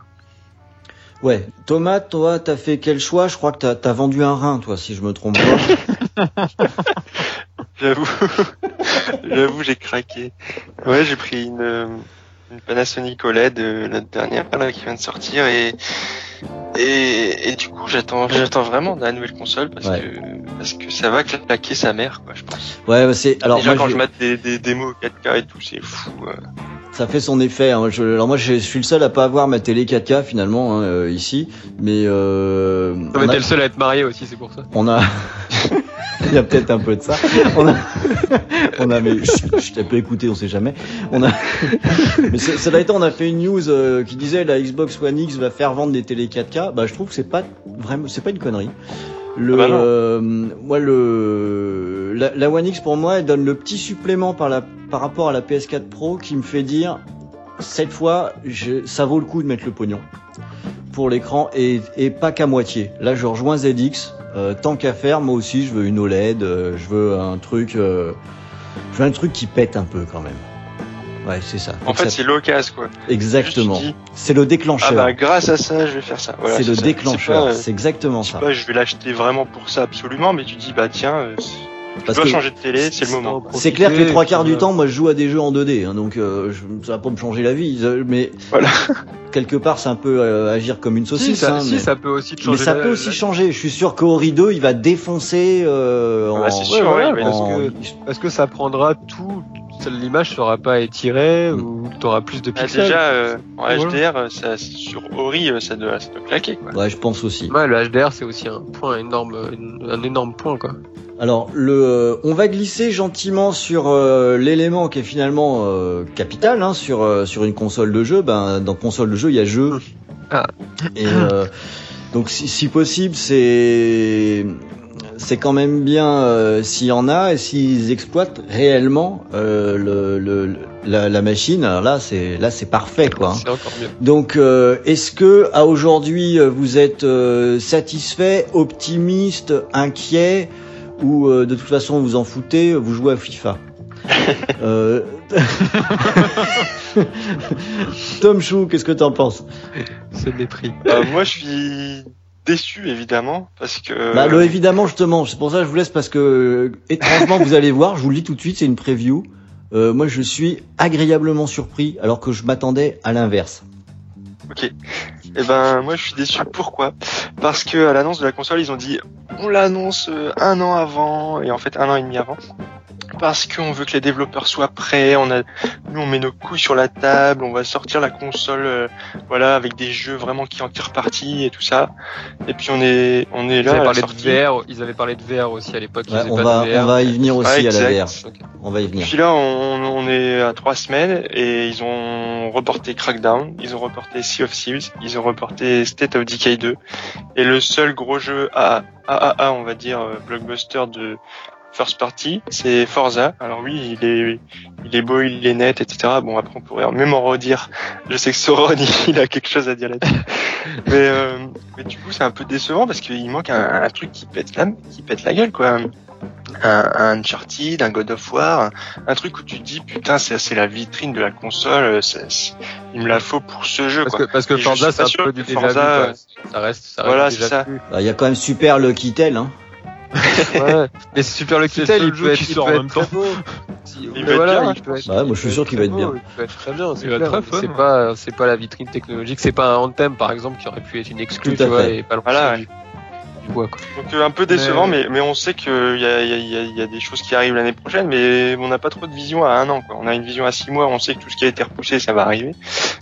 Ouais, Thomas, toi, t'as fait quel choix? Je crois que t'as as vendu un rein, toi, si je me trompe pas. J'avoue, j'avoue, j'ai craqué. Ouais, j'ai pris une, euh, une Panasonic OLED euh, la dernière là qui vient de sortir et et, et du coup j'attends j'attends vraiment la nouvelle console parce Ouais. que parce que ça va claquer sa mère quoi je pense. Ouais, bah, c'est alors Déjà moi, quand je- je mate des, des démos 4K et tout c'est fou. euh. ça fait son effet. hein. Je, alors moi, je, je suis le seul à pas avoir ma télé 4K finalement hein, euh, ici, mais euh, Non, on mais a- t'es le seul à être marié aussi, c'est pour ça. on a Il y a peut-être un peu de ça. On a, on a mais je, je t'ai pas écouté, on sait jamais. On a, mais cela étant, on a fait une news euh, qui disait la Xbox One X va faire vendre des télé 4K. Bah, je trouve que c'est pas vraiment, c'est pas une connerie. Le, Ah bah euh, moi le, la, la One X pour moi, elle donne le petit supplément par la, par rapport à la PS4 Pro qui me fait dire cette fois, je, ça vaut le coup de mettre le pognon pour l'écran et, et pas qu'à moitié. Là, je rejoins ZX. Euh, tant qu'à faire, moi aussi, je veux une OLED. euh, je veux un truc, euh, je veux un truc qui pète un peu quand même. Ouais, c'est ça. En fait, c'est l'occasion, quoi. exactement. C'est le Ah déclencheur. bah, grâce à ça, je vais faire ça. Voilà, c'est le ça. déclencheur. euh, C'est exactement ça. pas, je vais l'acheter vraiment pour ça absolument, mais tu dis, bah tiens, je Parce dois que changer de télé, c'est le moment. c'est clair que les trois quarts du euh, temps, moi, je joue à des jeux en 2D, hein, donc euh, je, ça va pas me changer la vie. Mais Voilà. quelque part, c'est un peu euh, agir comme une Si, saucisse. ça, hein, si, mais... ça peut aussi mais changer. ça la- peut aussi la- changer. Je suis sûr qu'Ori 2, il va défoncer. Euh, Ah en- c'est sûr, ouais, parce que- Parce que ça prendra tout. L'image sera pas étirée ou t'auras plus de Ah, pixels. déjà, euh, en Voilà. HDR, ça, sur Ori, ça doit, ça doit claquer, quoi. Ouais, je pense aussi. Ouais, le HDR c'est aussi un point énorme, un énorme point quoi. Alors, le, on va glisser gentiment sur euh, l'élément qui est finalement euh, capital hein, sur euh, sur une console de jeu. Ben, dans console de jeu, il y a jeu. Ah. Et euh, donc, si, si possible, c'est c'est quand même bien euh, s'il y en a et s'ils exploitent réellement euh, le, le, la, la machine. Alors là, c'est là, c'est parfait, quoi. hein. C'est encore mieux. Donc, euh, est-ce que à aujourd'hui vous êtes euh, satisfait, optimiste, inquiet, ou euh, de toute façon vous en foutez, vous jouez à FIFA euh... Tom Chou, qu'est-ce que t'en penses? C'est le mépris. Euh, moi, je suis déçu, évidemment, parce que... Bah, le évidemment justement, c'est pour ça que je vous laisse parce que euh, étrangement vous allez voir, je vous le dis tout de suite, c'est une preview. Euh, moi, je suis agréablement surpris, alors que je m'attendais à l'inverse. Ok. Eh ben, moi, je suis déçu. Pourquoi? Parce que à l'annonce de la console, ils ont dit, on l'annonce euh, un an avant, et en fait un an et demi avant. Parce qu'on veut que les développeurs soient prêts. On a, nous, on met nos couilles sur la table. On va sortir la console, euh, voilà, avec des jeux vraiment qui en tirent parti et tout ça. Et puis on est, on est Ils là. avaient à la parlé de. VR, ils avaient parlé de VR aussi à l'époque. ils Ouais, on va, on va y venir aussi Ouais, à la VR. On va y venir. Puis là, on, on est à trois semaines et ils ont reporté Crackdown, ils ont reporté Sea of Thieves, ils ont reporté State of Decay 2 et le seul gros jeu à AAA, on va dire euh, blockbuster de first party, c'est Forza. Alors oui, il est, il est beau, il est net, etc. Bon après on pourrait même en redire. Je sais que Sauron il a quelque chose à dire là-dessus. mais, euh, mais du coup c'est un peu décevant parce qu'il manque un, un truc qui pète la, qui pète la gueule quoi. Un, un Uncharted, un God of War, un, un truc où tu te dis putain c'est c'est la vitrine de la console, c'est- c'est- il me la faut pour ce jeu Parce quoi. que, parce que Forza, c'est pas un sûr peu que du déjà Forza, vu, quoi. Ça reste, ça reste voilà, déjà ça. Bah, Il y a quand même Super Lucky Tale, hein. Ouais. Mais Super Lucky seul il peut être, qui il sort peut en être même très temps. beau. Si- Il mais va être voilà, bien, il peut être- Ouais, moi, je suis sûr qu'il va être bien. beau, Il peut être très bien, c'est clair. ouais. pas, c'est pas la vitrine technologique, c'est pas un Anthem par exemple qui aurait pu être une exclue, tu vois, et pas le Voilà, du bois, quoi. Donc euh, un peu décevant, mais, mais on sait qu'il y a, il y, a, y, a, a des choses qui arrivent l'année prochaine, mais on n'a pas trop de vision à un an. Quoi. On a une vision à six mois, on sait que tout ce qui a été repoussé, ça va arriver.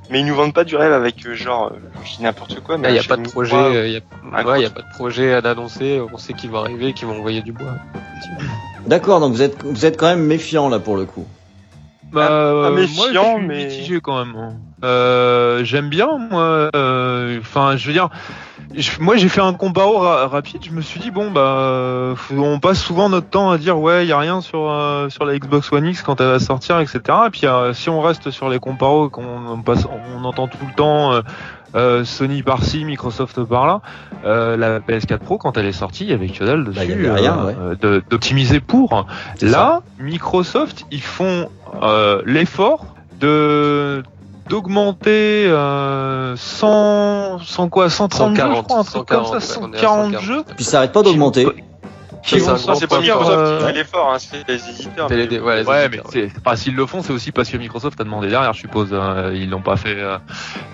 Mais ils nous vendent pas du rêve avec euh, genre, euh, je dis n'importe quoi, mais il y a chez pas de projet, euh, il a, ouais, y a pas de projet à annoncer, on sait qu'ils vont arriver, qu'ils vont envoyer du bois. D'accord, donc vous êtes, vous êtes quand même méfiant là pour le coup. Bah, euh, méfiant, moi, je suis mais- mitigé quand même. Euh, J'aime bien, moi. euh, Enfin, je veux dire, je- moi j'ai fait un comparo ra- rapide. Je me suis dit bon bah, faut- on passe souvent notre temps à dire ouais, il y a rien sur euh, sur la Xbox One X quand elle va sortir, etc. Et puis euh, si on reste sur les comparos qu'on on passe, on entend tout le temps. euh, euh, Sony par-ci, Microsoft par-là. Euh, la PS4 Pro, quand elle est sortie, il y avait que dalle dessus. Bah, avait rien, ouais. euh, de- d'optimiser pour. Là, Microsoft, ils font euh, l'effort de d'augmenter euh, 100 100 quoi 130 jeux, je 140, crois, un truc comme ça 140, ouais, on est à 140 140. jeux Puis ça arrête pas d'augmenter. Qui vont c'est pas Microsoft euh, qui fait l'effort, hein, c'est les éditeurs. C'est les- mais- ouais, les Ouais, mais éditeurs, s'ils le font, c'est aussi parce que Microsoft a demandé derrière, je suppose. hein, ils l'ont pas fait. euh,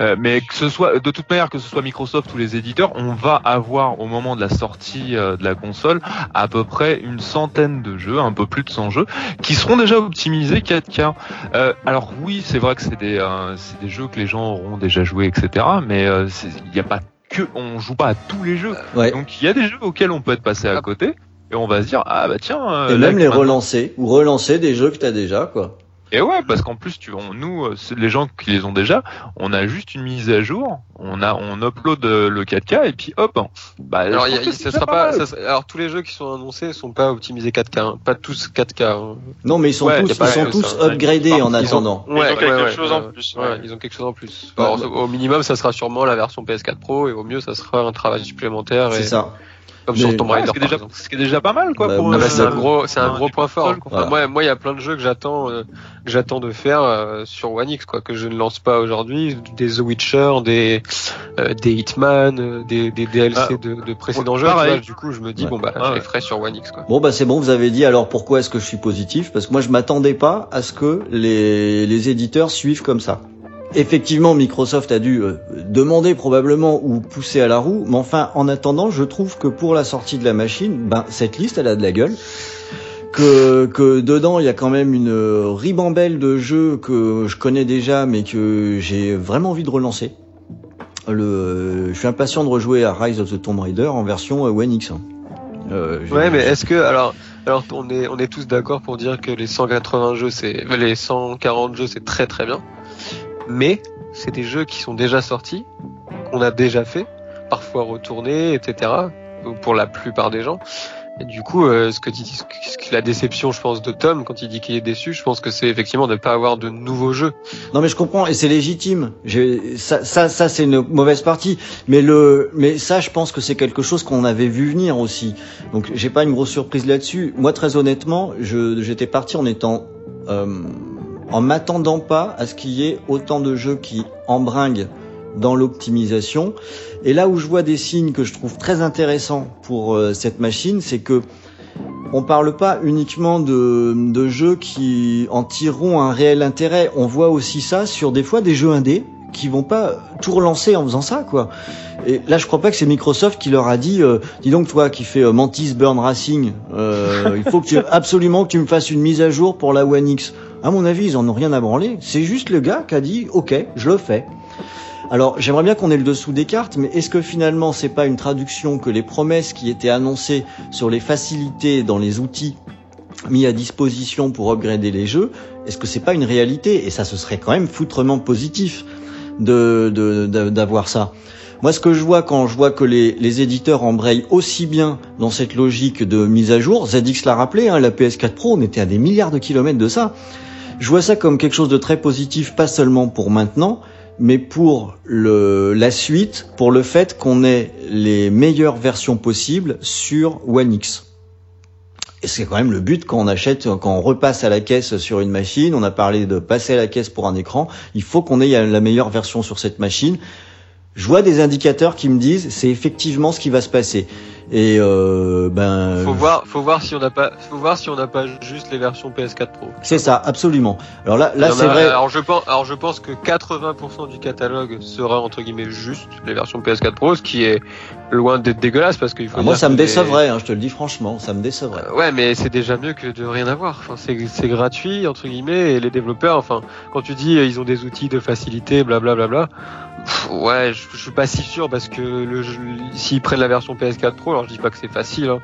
euh, mais que ce soit, de toute manière, que ce soit Microsoft ou les éditeurs, on va avoir au moment de la sortie euh, de la console à peu près une centaine de jeux, un peu plus de 100 jeux, qui seront déjà optimisés 4K. Euh, alors oui, c'est vrai que c'est des, euh, c'est des jeux que les gens auront déjà joué, etc. Mais euh, il n'y a pas que, on joue pas à tous les jeux. Ouais. Donc il y a des jeux auxquels on peut être passé à Ah. côté. Et on va se dire ah bah tiens. euh, Et même les maintenant- relancer ou relancer des jeux que t'as déjà quoi. Et ouais, parce qu'en plus, tu, on, nous, euh, les gens qui les ont déjà, on a juste une mise à jour, on a, on upload euh, le 4K et puis hop. Bah, Alors, y a- ça sera pas, ça alors tous les jeux qui sont annoncés sont pas optimisés 4K, hein. pas tous 4K. hein. Non, mais ils sont Ouais, tous, ils sont ça, tous ouais. upgradés Ils en ont- attendant. Ils ont quelque chose en plus, ouais, ouais. ils ont quelque chose en plus. Ouais, Alors, bah- Au minimum, ça sera sûrement la version PS4 Pro et au mieux, ça sera un travail supplémentaire. C'est ça. Comme Mais- sur Tomb Ouais, Raider, ce, qui est déjà, ce qui est déjà pas mal, quoi. Bah, pour, moi, Ah bah, Euh, c'est un gros, c'est un gros point fort. Voilà. moi, moi, il y a plein de jeux que j'attends, euh, que j'attends de faire euh, sur One X, quoi, que je ne lance pas aujourd'hui. Des The Witcher, des euh, des Hitman, euh, des, des DLC Ah, de, de précédents ouais, jeux. vois, du coup, je me dis Ouais. bon bah, Ah, je ouais. les ferai sur One X, quoi. Bon bah c'est bon, vous avez dit alors pourquoi est-ce que je suis positif? Parce que moi je m'attendais pas à ce que les, les éditeurs suivent comme ça. Effectivement, Microsoft a dû euh, demander probablement ou pousser à la roue, mais enfin, en attendant, je trouve que pour la sortie de la machine, ben cette liste, elle a de la gueule. Que, que dedans, il y a quand même une euh, ribambelle de jeux que je connais déjà, mais que j'ai vraiment envie de relancer. Le, je suis impatient de rejouer à Rise of the Tomb Raider en version euh, One X. hein. Euh, Ouais, mais est-ce que alors alors on est on est tous d'accord pour dire que les 180 jeux c'est les 140 jeux c'est très très bien. Mais c'est des jeux qui sont déjà sortis, qu'on a déjà fait, parfois retournés, etc. Pour la plupart des gens. Et du coup, euh, ce que dit ce que- la déception, je pense, de Tom quand il dit qu'il est déçu, je pense que c'est effectivement de ne pas avoir de nouveaux jeux. Non mais je comprends et c'est légitime. Ça, ça, ça c'est une mauvaise partie. Mais le, mais ça, je pense que c'est quelque chose qu'on avait vu venir aussi. Donc j'ai pas une grosse surprise là-dessus. Moi, très honnêtement, j'étais parti en étant, euh, en m'attendant pas à ce qu'il y ait autant de jeux qui embringuent dans l'optimisation. Et là où je vois des signes que je trouve très intéressants pour euh, cette machine, c'est que on parle pas uniquement de, de jeux qui en tireront un réel intérêt. On voit aussi ça sur des fois des jeux indés qui vont pas tout relancer en faisant ça, quoi. Et là, je crois pas que c'est Microsoft qui leur a dit, euh, dis donc toi qui fais euh, Mantis Burn Racing, euh, il faut que tu, absolument que tu me fasses une mise à jour pour la One X. À mon avis, ils en ont rien à branler. C'est juste le gars qui a dit, ok, je le fais. Alors, j'aimerais bien qu'on ait le dessous des cartes, mais est-ce que finalement c'est pas une traduction que les promesses qui étaient annoncées sur les facilités dans les outils mis à disposition pour upgrader les jeux, est-ce que c'est pas une réalité? Et ça, ce serait quand même foutrement positif de d'avoir ça. Moi, ce que je vois quand je vois que les, les éditeurs embrayent aussi bien dans cette logique de mise à jour, ZX l'a rappelé, hein, la PS4 Pro, on était à des milliards de kilomètres de ça. Je vois ça comme quelque chose de très positif, pas seulement pour maintenant, mais pour la suite, pour le fait qu'on ait les meilleures versions possibles sur One X. Et c'est quand même le but quand on achète, quand on repasse à la caisse sur une machine. On a parlé de passer à la caisse pour un écran. Il faut qu'on ait la meilleure version sur cette machine. Je vois des indicateurs qui me disent c'est effectivement ce qui va se passer. Et euh, ben Faut voir, faut voir si on n'a pas, faut voir si on n'a pas juste les versions PS4 Pro. c'est ça, absolument. Alors là, là c'est vrai. Alors je pense, alors je pense que 80% du catalogue sera entre guillemets juste les versions PS4 Pro, ce qui est loin d'être dégueulasse parce qu'il faut. Ah, moi, ça me les- décevrait. Hein, je te le dis franchement, ça me décevrait. Euh, Ouais, mais c'est déjà mieux que de rien avoir. Enfin, c'est gratuit entre guillemets et les développeurs, enfin, quand tu dis euh, ils ont des outils de facilité, blablabla, bla, bla, pff, ouais, je, je suis pas si sûr parce que s'ils prennent la version PS4 Pro, alors je dis pas que c'est facile, hein,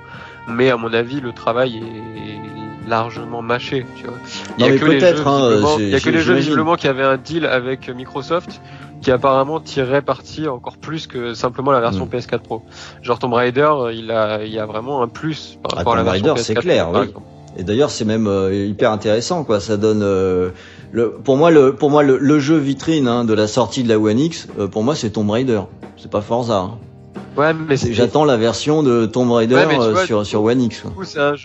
mais à mon avis le travail est largement mâché, tu vois. Il y Non, a mais que les peut-être, jeux, hein, il y a que les jeux visiblement qui avaient un deal avec Microsoft qui apparemment tirait parti encore plus que simplement la version Mm. PS4 Pro. Genre Tomb Raider, il a, il y a vraiment un plus par Ah, rapport à la Tomb version Raider, c'est PS4 clair, Pro, oui. exemple. Et d'ailleurs, c'est même euh, hyper intéressant, quoi. Ça donne euh, le, pour moi le, pour moi le, le jeu vitrine hein, de la sortie de la One X. euh, pour moi, c'est Tomb Raider. C'est pas Forza. hein. Ouais, mais J'attends la version de Tomb Raider Ouais, euh, vois, sur sur One X. quoi. Du coup, c'est un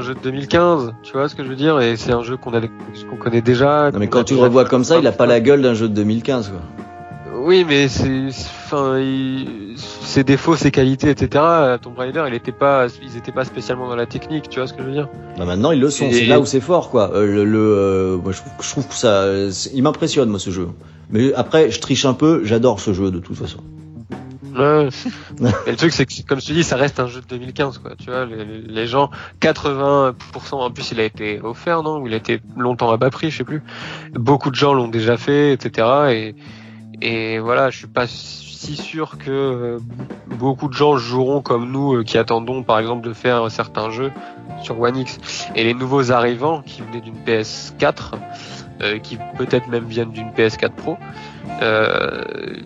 jeu, un de 2015. Tu vois ce que je veux dire Et c'est un jeu qu'on a, connaît déjà. Non, mais quand tu le revois comme ça, il a pas la gueule d'un jeu de 2015. Quoi. Oui, mais c'est, c'est- enfin, il- ses défauts, ses qualités, etc. Tomb Raider, il était pas, ils étaient pas spécialement dans la technique. Tu vois ce que je veux dire Bah, maintenant, ils le sont. C'est là où c'est fort, quoi. Euh, le, le, euh, moi, je, trouve- je trouve que ça, euh, il m'impressionne moi ce jeu. Mais après, je triche un peu. J'adore ce jeu de toute façon. Ouais. Mais le truc, c'est que, comme je te dis, ça reste un jeu de 2015, quoi. Tu vois, les, les gens, 80%, en plus, il a été offert, non? Ou il a été longtemps à bas prix, je sais plus. Beaucoup de gens l'ont déjà fait, etc. Et, et voilà, je suis pas si si sûr que euh, beaucoup de gens joueront comme nous, euh, qui attendons par exemple de faire certains jeux sur One X. Et les nouveaux arrivants qui venaient d'une PS4, euh, qui peut-être même viennent d'une PS4 Pro, euh,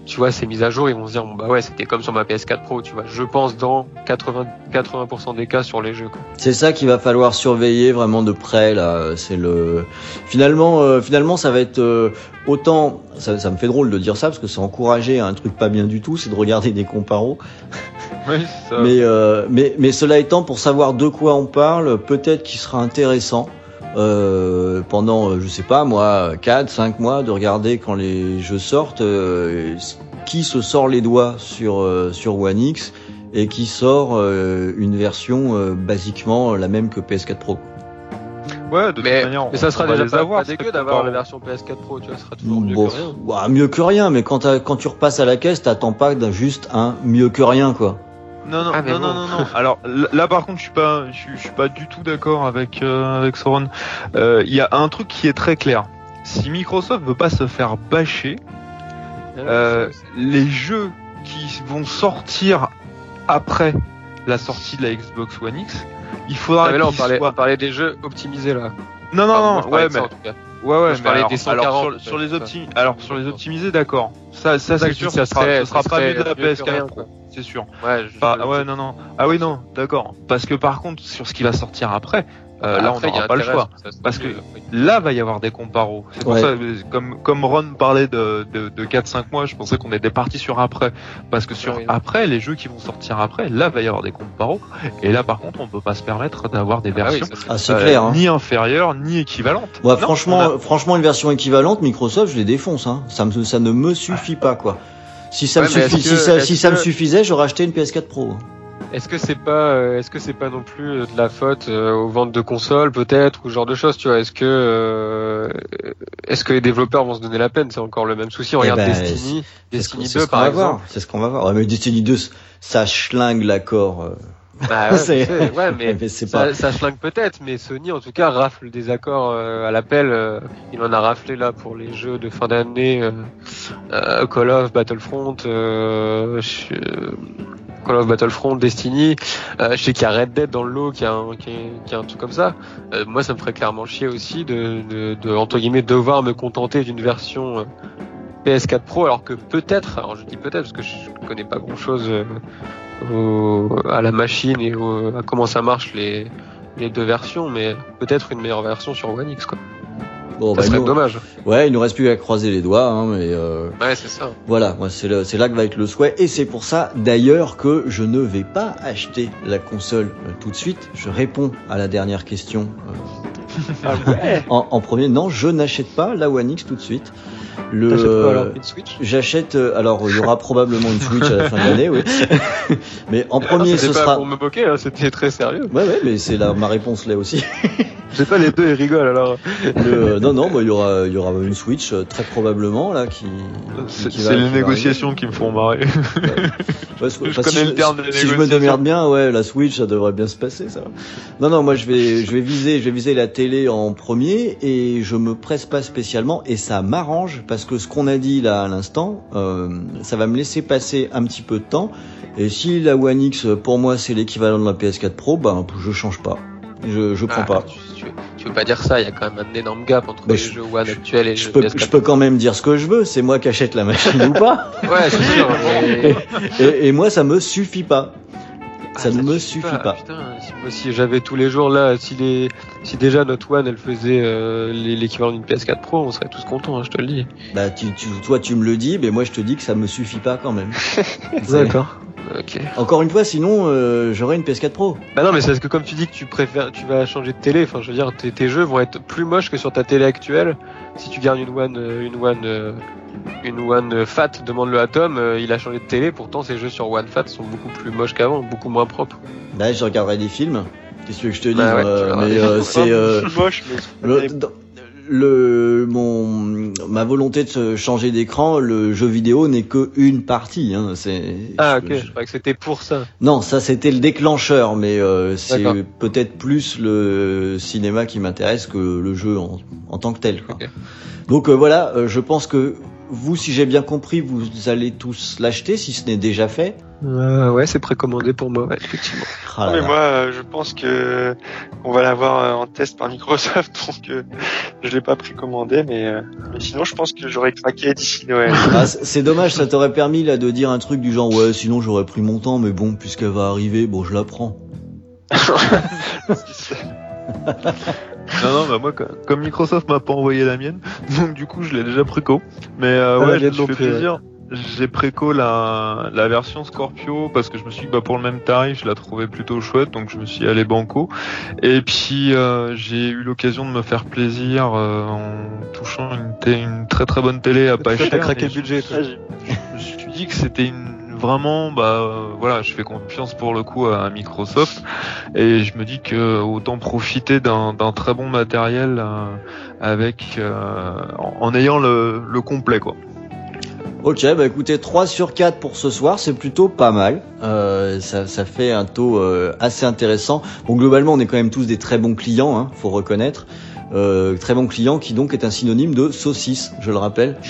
tu vois, ces mises à jour, ils vont se dire, bon bah ouais, c'était comme sur ma PS4 Pro, tu vois. Je pense dans 80, 80% des cas sur les jeux. C'est ça qu'il va falloir surveiller vraiment de près là. C'est le finalement, euh, finalement, ça va être euh, autant. Ça, ça me fait drôle de dire ça parce que c'est encourager un truc pas bien du tout, c'est de regarder des comparos. Oui, c'est ça. Mais, mais, mais cela étant, pour savoir de quoi on parle, peut-être qu'il sera intéressant euh, pendant, euh, je sais pas moi, 4, 5 mois, de regarder quand les jeux sortent, euh, qui se sort les doigts sur, euh, sur One X et qui sort euh, une version euh, basiquement la même que PS4 Pro. Ouais, de Mais, toute manière, mais ça sera déjà pas, avoir, pas dégueu d'avoir la version PS4 Pro, tu vois, ça sera toujours mieux Bon, que rien. ouah, mieux que rien, mais quand, quand tu repasses à la caisse, t'attends pas d'un juste un mieux que rien, quoi. Non non Ah, mais non, non bon. non non Alors là, par contre je suis pas je, suis- je suis pas du tout d'accord avec euh, avec Soren. Euh, Il y a un truc qui est très clair. Si Microsoft veut pas se faire bâcher, euh, les jeux qui vont sortir après la sortie de la Xbox One X, il faudra Ah, mais là, on qu'ils parlait, soient- on parlait des jeux optimisés là. Non non Enfin, non, ouais ça, ouais ouais je mais parlais alors, des 140, alors, sur, sur les optim alors sur les optimisés d'accord. Ça ça c'est sûr ça sera, serait- ce sera ça pas mieux de la mieux que PS4 rien, Pro, quoi. c'est sûr. Ouais, je- Bah, ouais, non, non. Ah oui, non, d'accord. Parce que par contre, sur ce qui va sortir après, euh, là, on Après, n'aura pas le choix. ça Parce que- oui. Là, va y avoir des comparos. C'est pour Ouais. ça, euh, comme, comme Ron parlait de, de, de 4-5 mois, je pensais qu'on était parti sur après. Parce que sur Ouais. après, les jeux qui vont sortir après, là, va y avoir des comparos. Et là, par contre, on peut pas se permettre d'avoir des Ah oui, versions ça, Ah, euh, clair, hein. ni inférieures, ni équivalentes. Non, franchement, a- franchement, une version équivalente, Microsoft, je les défonce. Hein. Ça, me, ça ne me suffit pas, quoi. Si ça, Ouais, me, mais suffit, est-ce si que- ça, est-ce si ça me que- suffisait, j'aurais acheté une PS4 Pro. Est-ce que c'est pas, euh, est-ce que c'est pas non plus de la faute euh, aux ventes de consoles peut-être ou ce genre de choses, tu vois? Est-ce que, euh, est-ce que les développeurs vont se donner la peine? C'est encore le même souci. On Eh regarde ben, Destiny, ce Destiny c'est 2 ce qu'on par exemple. C'est ce qu'on va voir. Ouais, mais Destiny 2, ça schlingue l'accord. Bah ouais, C'est- ouais, mais Mais c'est pas. ça, ça schlingue peut-être, mais Sony en tout cas rafle des accords euh, à l'appel. euh, il en a raflé là pour les jeux de fin d'année, euh, Call of, Battlefront, je- Call of Battlefront, Destiny. Euh, je sais qu'il y a Red Dead dans le lot, qui a un, qui a, un truc comme ça. Euh, moi, ça me ferait clairement chier aussi de, de, entre guillemets devoir me contenter d'une version euh, PS4 Pro, alors que peut-être, alors je dis peut-être parce que je connais pas grand chose à la machine et au- à comment ça marche les, les deux versions, mais peut-être une meilleure version sur One X, quoi. Bon, ça bah, serait nous- dommage. Ouais, il nous reste plus qu'à croiser les doigts, hein, mais euh, Ouais, c'est ça. voilà, moi c'est le- c'est là que va être le souhait, et c'est pour ça d'ailleurs que je ne vais pas acheter la console euh, tout de suite. Je réponds à la dernière question. euh, en, en premier, non, je n'achète pas la One X tout de suite. Le, T'achètes quoi alors Une Switch? J'achète, euh, alors il y aura probablement une Switch à la fin de l'année, oui. mais en premier, Ah, ce C'était pas sera. pour me moquer, hein, c'était très sérieux. Ouais, ouais, mais c'est ma réponse là aussi. J'ai pas les deux, ils rigolent alors. Le- non, non, bah, il y aura, il y aura une Switch euh, très probablement là qui. C'est qui les négociations qui me font marrer. Ouais, Je connais si le terme des Si je me démerde bien, ouais, la Switch, ça devrait bien se passer, ça. Non, non, moi, je vais, je vais viser, je vais viser la télé en premier et je me presse pas spécialement et ça m'arrange parce que ce qu'on a dit là à l'instant, euh, ça va me laisser passer un petit peu de temps. Et si la One X, pour moi, c'est l'équivalent de la PS4 Pro, ben, je change pas. Je, je prends Ah, pas. Tu, tu, tu veux pas dire ça, il y a quand même un énorme gap entre Bah, les je- jeux One actuels et les Je jeux peux, PS4. je peux quand même dire ce que je veux, c'est moi qui achète la machine ou pas. Ouais, c'est sûr. mais- Et, et moi, ça me suffit pas. Ça Ah, ne me suffit pas. Putain, si, moi, si j'avais tous les jours là, si les, si déjà notre One elle faisait euh, l'équivalent d'une PS4 Pro, on serait tous contents, hein, je te le dis. Bah, tu, tu- toi, tu me le dis, mais moi, je te dis que ça me suffit pas quand même. C'est- Ok. Encore une fois, sinon, euh, j'aurais une PS4 Pro. Bah non, mais c'est parce que comme tu dis que tu préfères, tu vas changer de télé. Enfin, je veux dire, tes, tes jeux vont être plus moches que sur ta télé actuelle. Si tu gardes une One, euh, une One, euh, une One Fat, demande-le à Tom. euh, il a changé de télé. Pourtant, ses jeux sur One Fat sont beaucoup plus moches qu'avant, beaucoup moins propres. Là, je regarderai des films. Qu'est-ce que tu veux que je te dise Bah ouais, euh, Mais euh, films. c'est euh, moche, mais le, dans- le mon ma volonté de changer d'écran. Le jeu vidéo n'est que une partie. Hein, c'est Ah, ok. je- Je croyais que c'était pour ça. Non, ça c'était le déclencheur, mais euh, c'est D'accord. peut-être plus le cinéma qui m'intéresse que le jeu en, en tant que tel. Quoi. Donc euh, voilà, euh, je pense que vous, si j'ai bien compris, vous allez tous l'acheter si ce n'est déjà fait. Euh, ouais, c'est précommandé pour moi, ouais, effectivement. Ah là mais moi, euh, je pense que on va l'avoir euh, en test par Microsoft, donc euh, je l'ai pas précommandé, mais, euh, mais sinon, je pense que j'aurais craqué d'ici Noël. Ah, c'est c'est dommage, ça t'aurait permis là de dire un truc du genre ouais, sinon j'aurais pris mon temps, mais bon, puisqu'elle va arriver, bon, je la prends. Non, non, bah moi, co- comme Microsoft m'a pas envoyé la mienne, donc du coup, je l'ai déjà préco. Mais euh, Ah, ouais, je non fais plaisir. J'ai préco la, la version Scorpio parce que je me suis dit, bah, pour le même tarif, je la trouvais plutôt chouette, donc je me suis allé banco. Et puis, euh, j'ai eu l'occasion de me faire plaisir euh, en touchant une, une très très bonne télé à pas cher. craqué le budget, j'ai- je me suis dit que c'était une vraiment bah euh, voilà je fais confiance pour le coup à Microsoft et je me dis que autant profiter d'un très bon matériel euh, avec euh, en, ayant le, le complet quoi Ok, bah écoutez, 3 sur 4 pour ce soir, c'est plutôt pas mal. Ça, ça fait un taux assez intéressant. Bon, globalement, on est quand même tous des très bons clients, hein, faut reconnaître. Euh, très bons clients qui donc est un synonyme de saucisse, je le rappelle.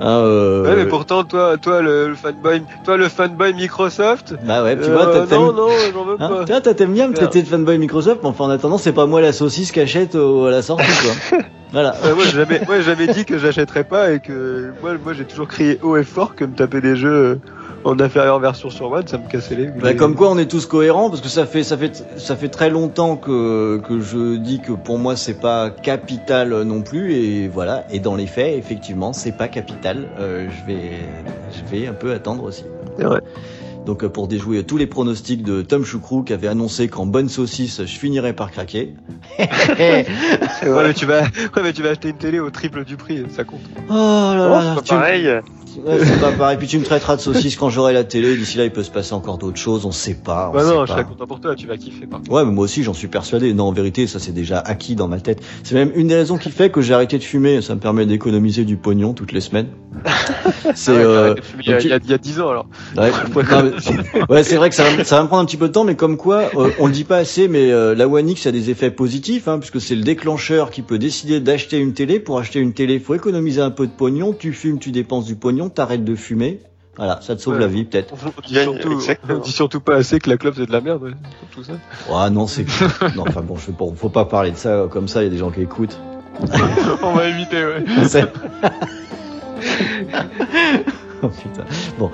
Hein, euh, Ouais, mais pourtant, toi, toi, le, le fanboy, toi, le fanboy Microsoft. Bah ouais, tu euh, vois, t'as- t'aimes- non, non, j'en veux Hein pas. T'aimes bien me traiter de fanboy Microsoft, mais enfin en attendant, c'est pas moi la saucisse qu'achète à la sortie, quoi. voilà. Ouais, moi, j'ai jamais, moi, j'ai jamais dit que j'achèterais pas et que moi, moi, j'ai toujours crié haut et fort que me taper des jeux euh, en inférieure version sur One, ça me cassait les. Bah, comme quoi on est tous cohérents parce que ça fait ça fait ça fait très longtemps que que je dis que pour moi c'est pas capital non plus et voilà et dans les faits effectivement c'est pas capital Euh, je vais je vais un peu attendre aussi. C'est vrai. Donc euh, pour déjouer tous les pronostics de Tom Choucrou qui avait annoncé qu'en bonne saucisse je finirais par craquer. Ouais, mais tu vas, ouais, mais tu vas acheter une télé au triple du prix, ça compte. Oh là Oh, là, c'est pas tu- pareil. Ouais, c'est pas pareil. Puis tu me traiteras de saucisse quand j'aurai la télé. D'ici là, il peut se passer encore d'autres choses. On sait pas. On Bah sait non, pas. je serais content pour toi, tu vas kiffer par. Ouais, mais moi aussi, j'en suis persuadé. Non, en vérité, ça c'est déjà acquis dans ma tête. C'est même une des raisons qui fait que j'ai arrêté de fumer. Ça me permet d'économiser du pognon toutes les semaines. C'est Ah ouais, euh, t'arrêtes de fumer il il y a 10 ans alors. ouais, non, mais- ouais, c'est vrai que ça va, ça va me prendre un petit peu de temps, mais comme quoi, euh, on le dit pas assez, mais euh, la One X a des effets positifs, hein, puisque c'est le déclencheur qui peut décider d'acheter une télé. Pour acheter une télé, faut économiser un peu de pognon. Tu fumes, tu dépenses du pognon, t'arrêtes de fumer. Voilà, ça te sauve Ouais. la vie peut-être. On dit, surtout, on dit surtout pas assez que la club c'est de la merde, ouais, tout ça. Ah non, c'est non, enfin bon, je veux pas, faut pas parler de ça euh, comme ça. Il y a des gens qui écoutent. On va éviter, ouais. Oh putain. Bon,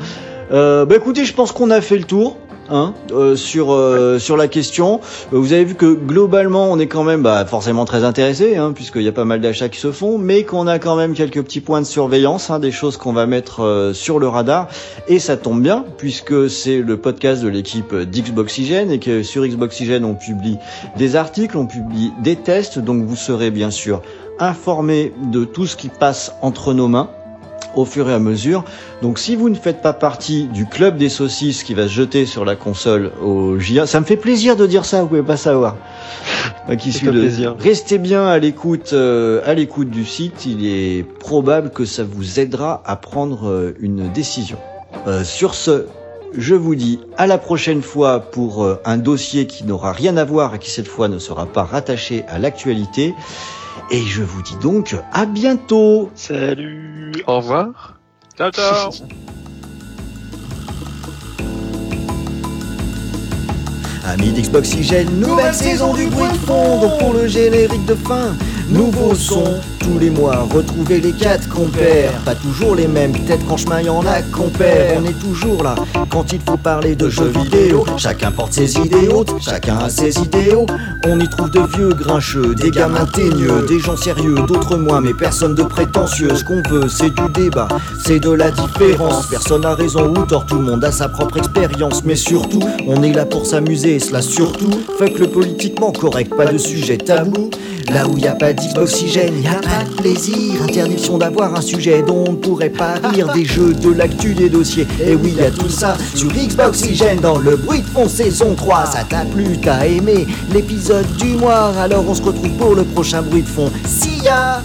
bah écoutez, je pense qu'on a fait le tour. Hein, euh, sur euh, sur la question, Euh, vous avez vu que globalement on est quand même bah, forcément très intéressé, hein, puisqu'il y a pas mal d'achats qui se font, mais qu'on a quand même quelques petits points de surveillance, hein, des choses qu'on va mettre euh, sur le radar, et ça tombe bien puisque c'est le podcast de l'équipe d'Xboxygène et que sur Xboxygène on publie des articles, on publie des tests, donc vous serez bien sûr informé de tout ce qui passe entre nos mains au fur et à mesure. Donc si vous ne faites pas partie du club des saucisses qui va se jeter sur la console au JA, ça me fait plaisir de dire ça, vous pouvez pas savoir. Qui suis le- plaisir. Restez bien à l'écoute euh, à l'écoute du site, il est probable que ça vous aidera à prendre euh, une décision. Euh, sur ce, je vous dis à la prochaine fois pour un dossier qui n'aura rien à voir et qui cette fois ne sera pas rattaché à l'actualité. Et je vous dis donc à bientôt Salut. Au revoir. Ciao, ciao. Amis d'Xboxygène, nouvelle saison du bruit de fond. Donc pour le générique de fin, nouveau son. Tous les mois, retrouvez les quatre compères. Pas toujours les mêmes, peut-être qu'en chemin y en a compères. On est toujours là quand il faut parler de jeux vidéo. Chacun porte ses hautes, chacun a ses idéaux. On y trouve de vieux grincheux, des gamins teigneux, des gens sérieux, d'autres moins, mais personne de prétentieux. Ce qu'on veut, c'est du débat, c'est de la différence. Personne a raison ou tort, tout le monde a sa propre expérience. Mais surtout, on est là pour s'amuser, et cela surtout. Fuck le politiquement correct, pas de sujet tabou. Là où y a pas d'oxygène, y a pas de plaisir. Interdiction d'avoir un sujet dont on ne pourrait pas rire. Des jeux, de l'actu, des dossiers. Et oui, y a tout ça sur Xboxygène dans le bruit de fond saison 3. Ça t'a plu, t'as aimé l'épisode du mois. Alors on se retrouve pour le prochain bruit de fond. See ya!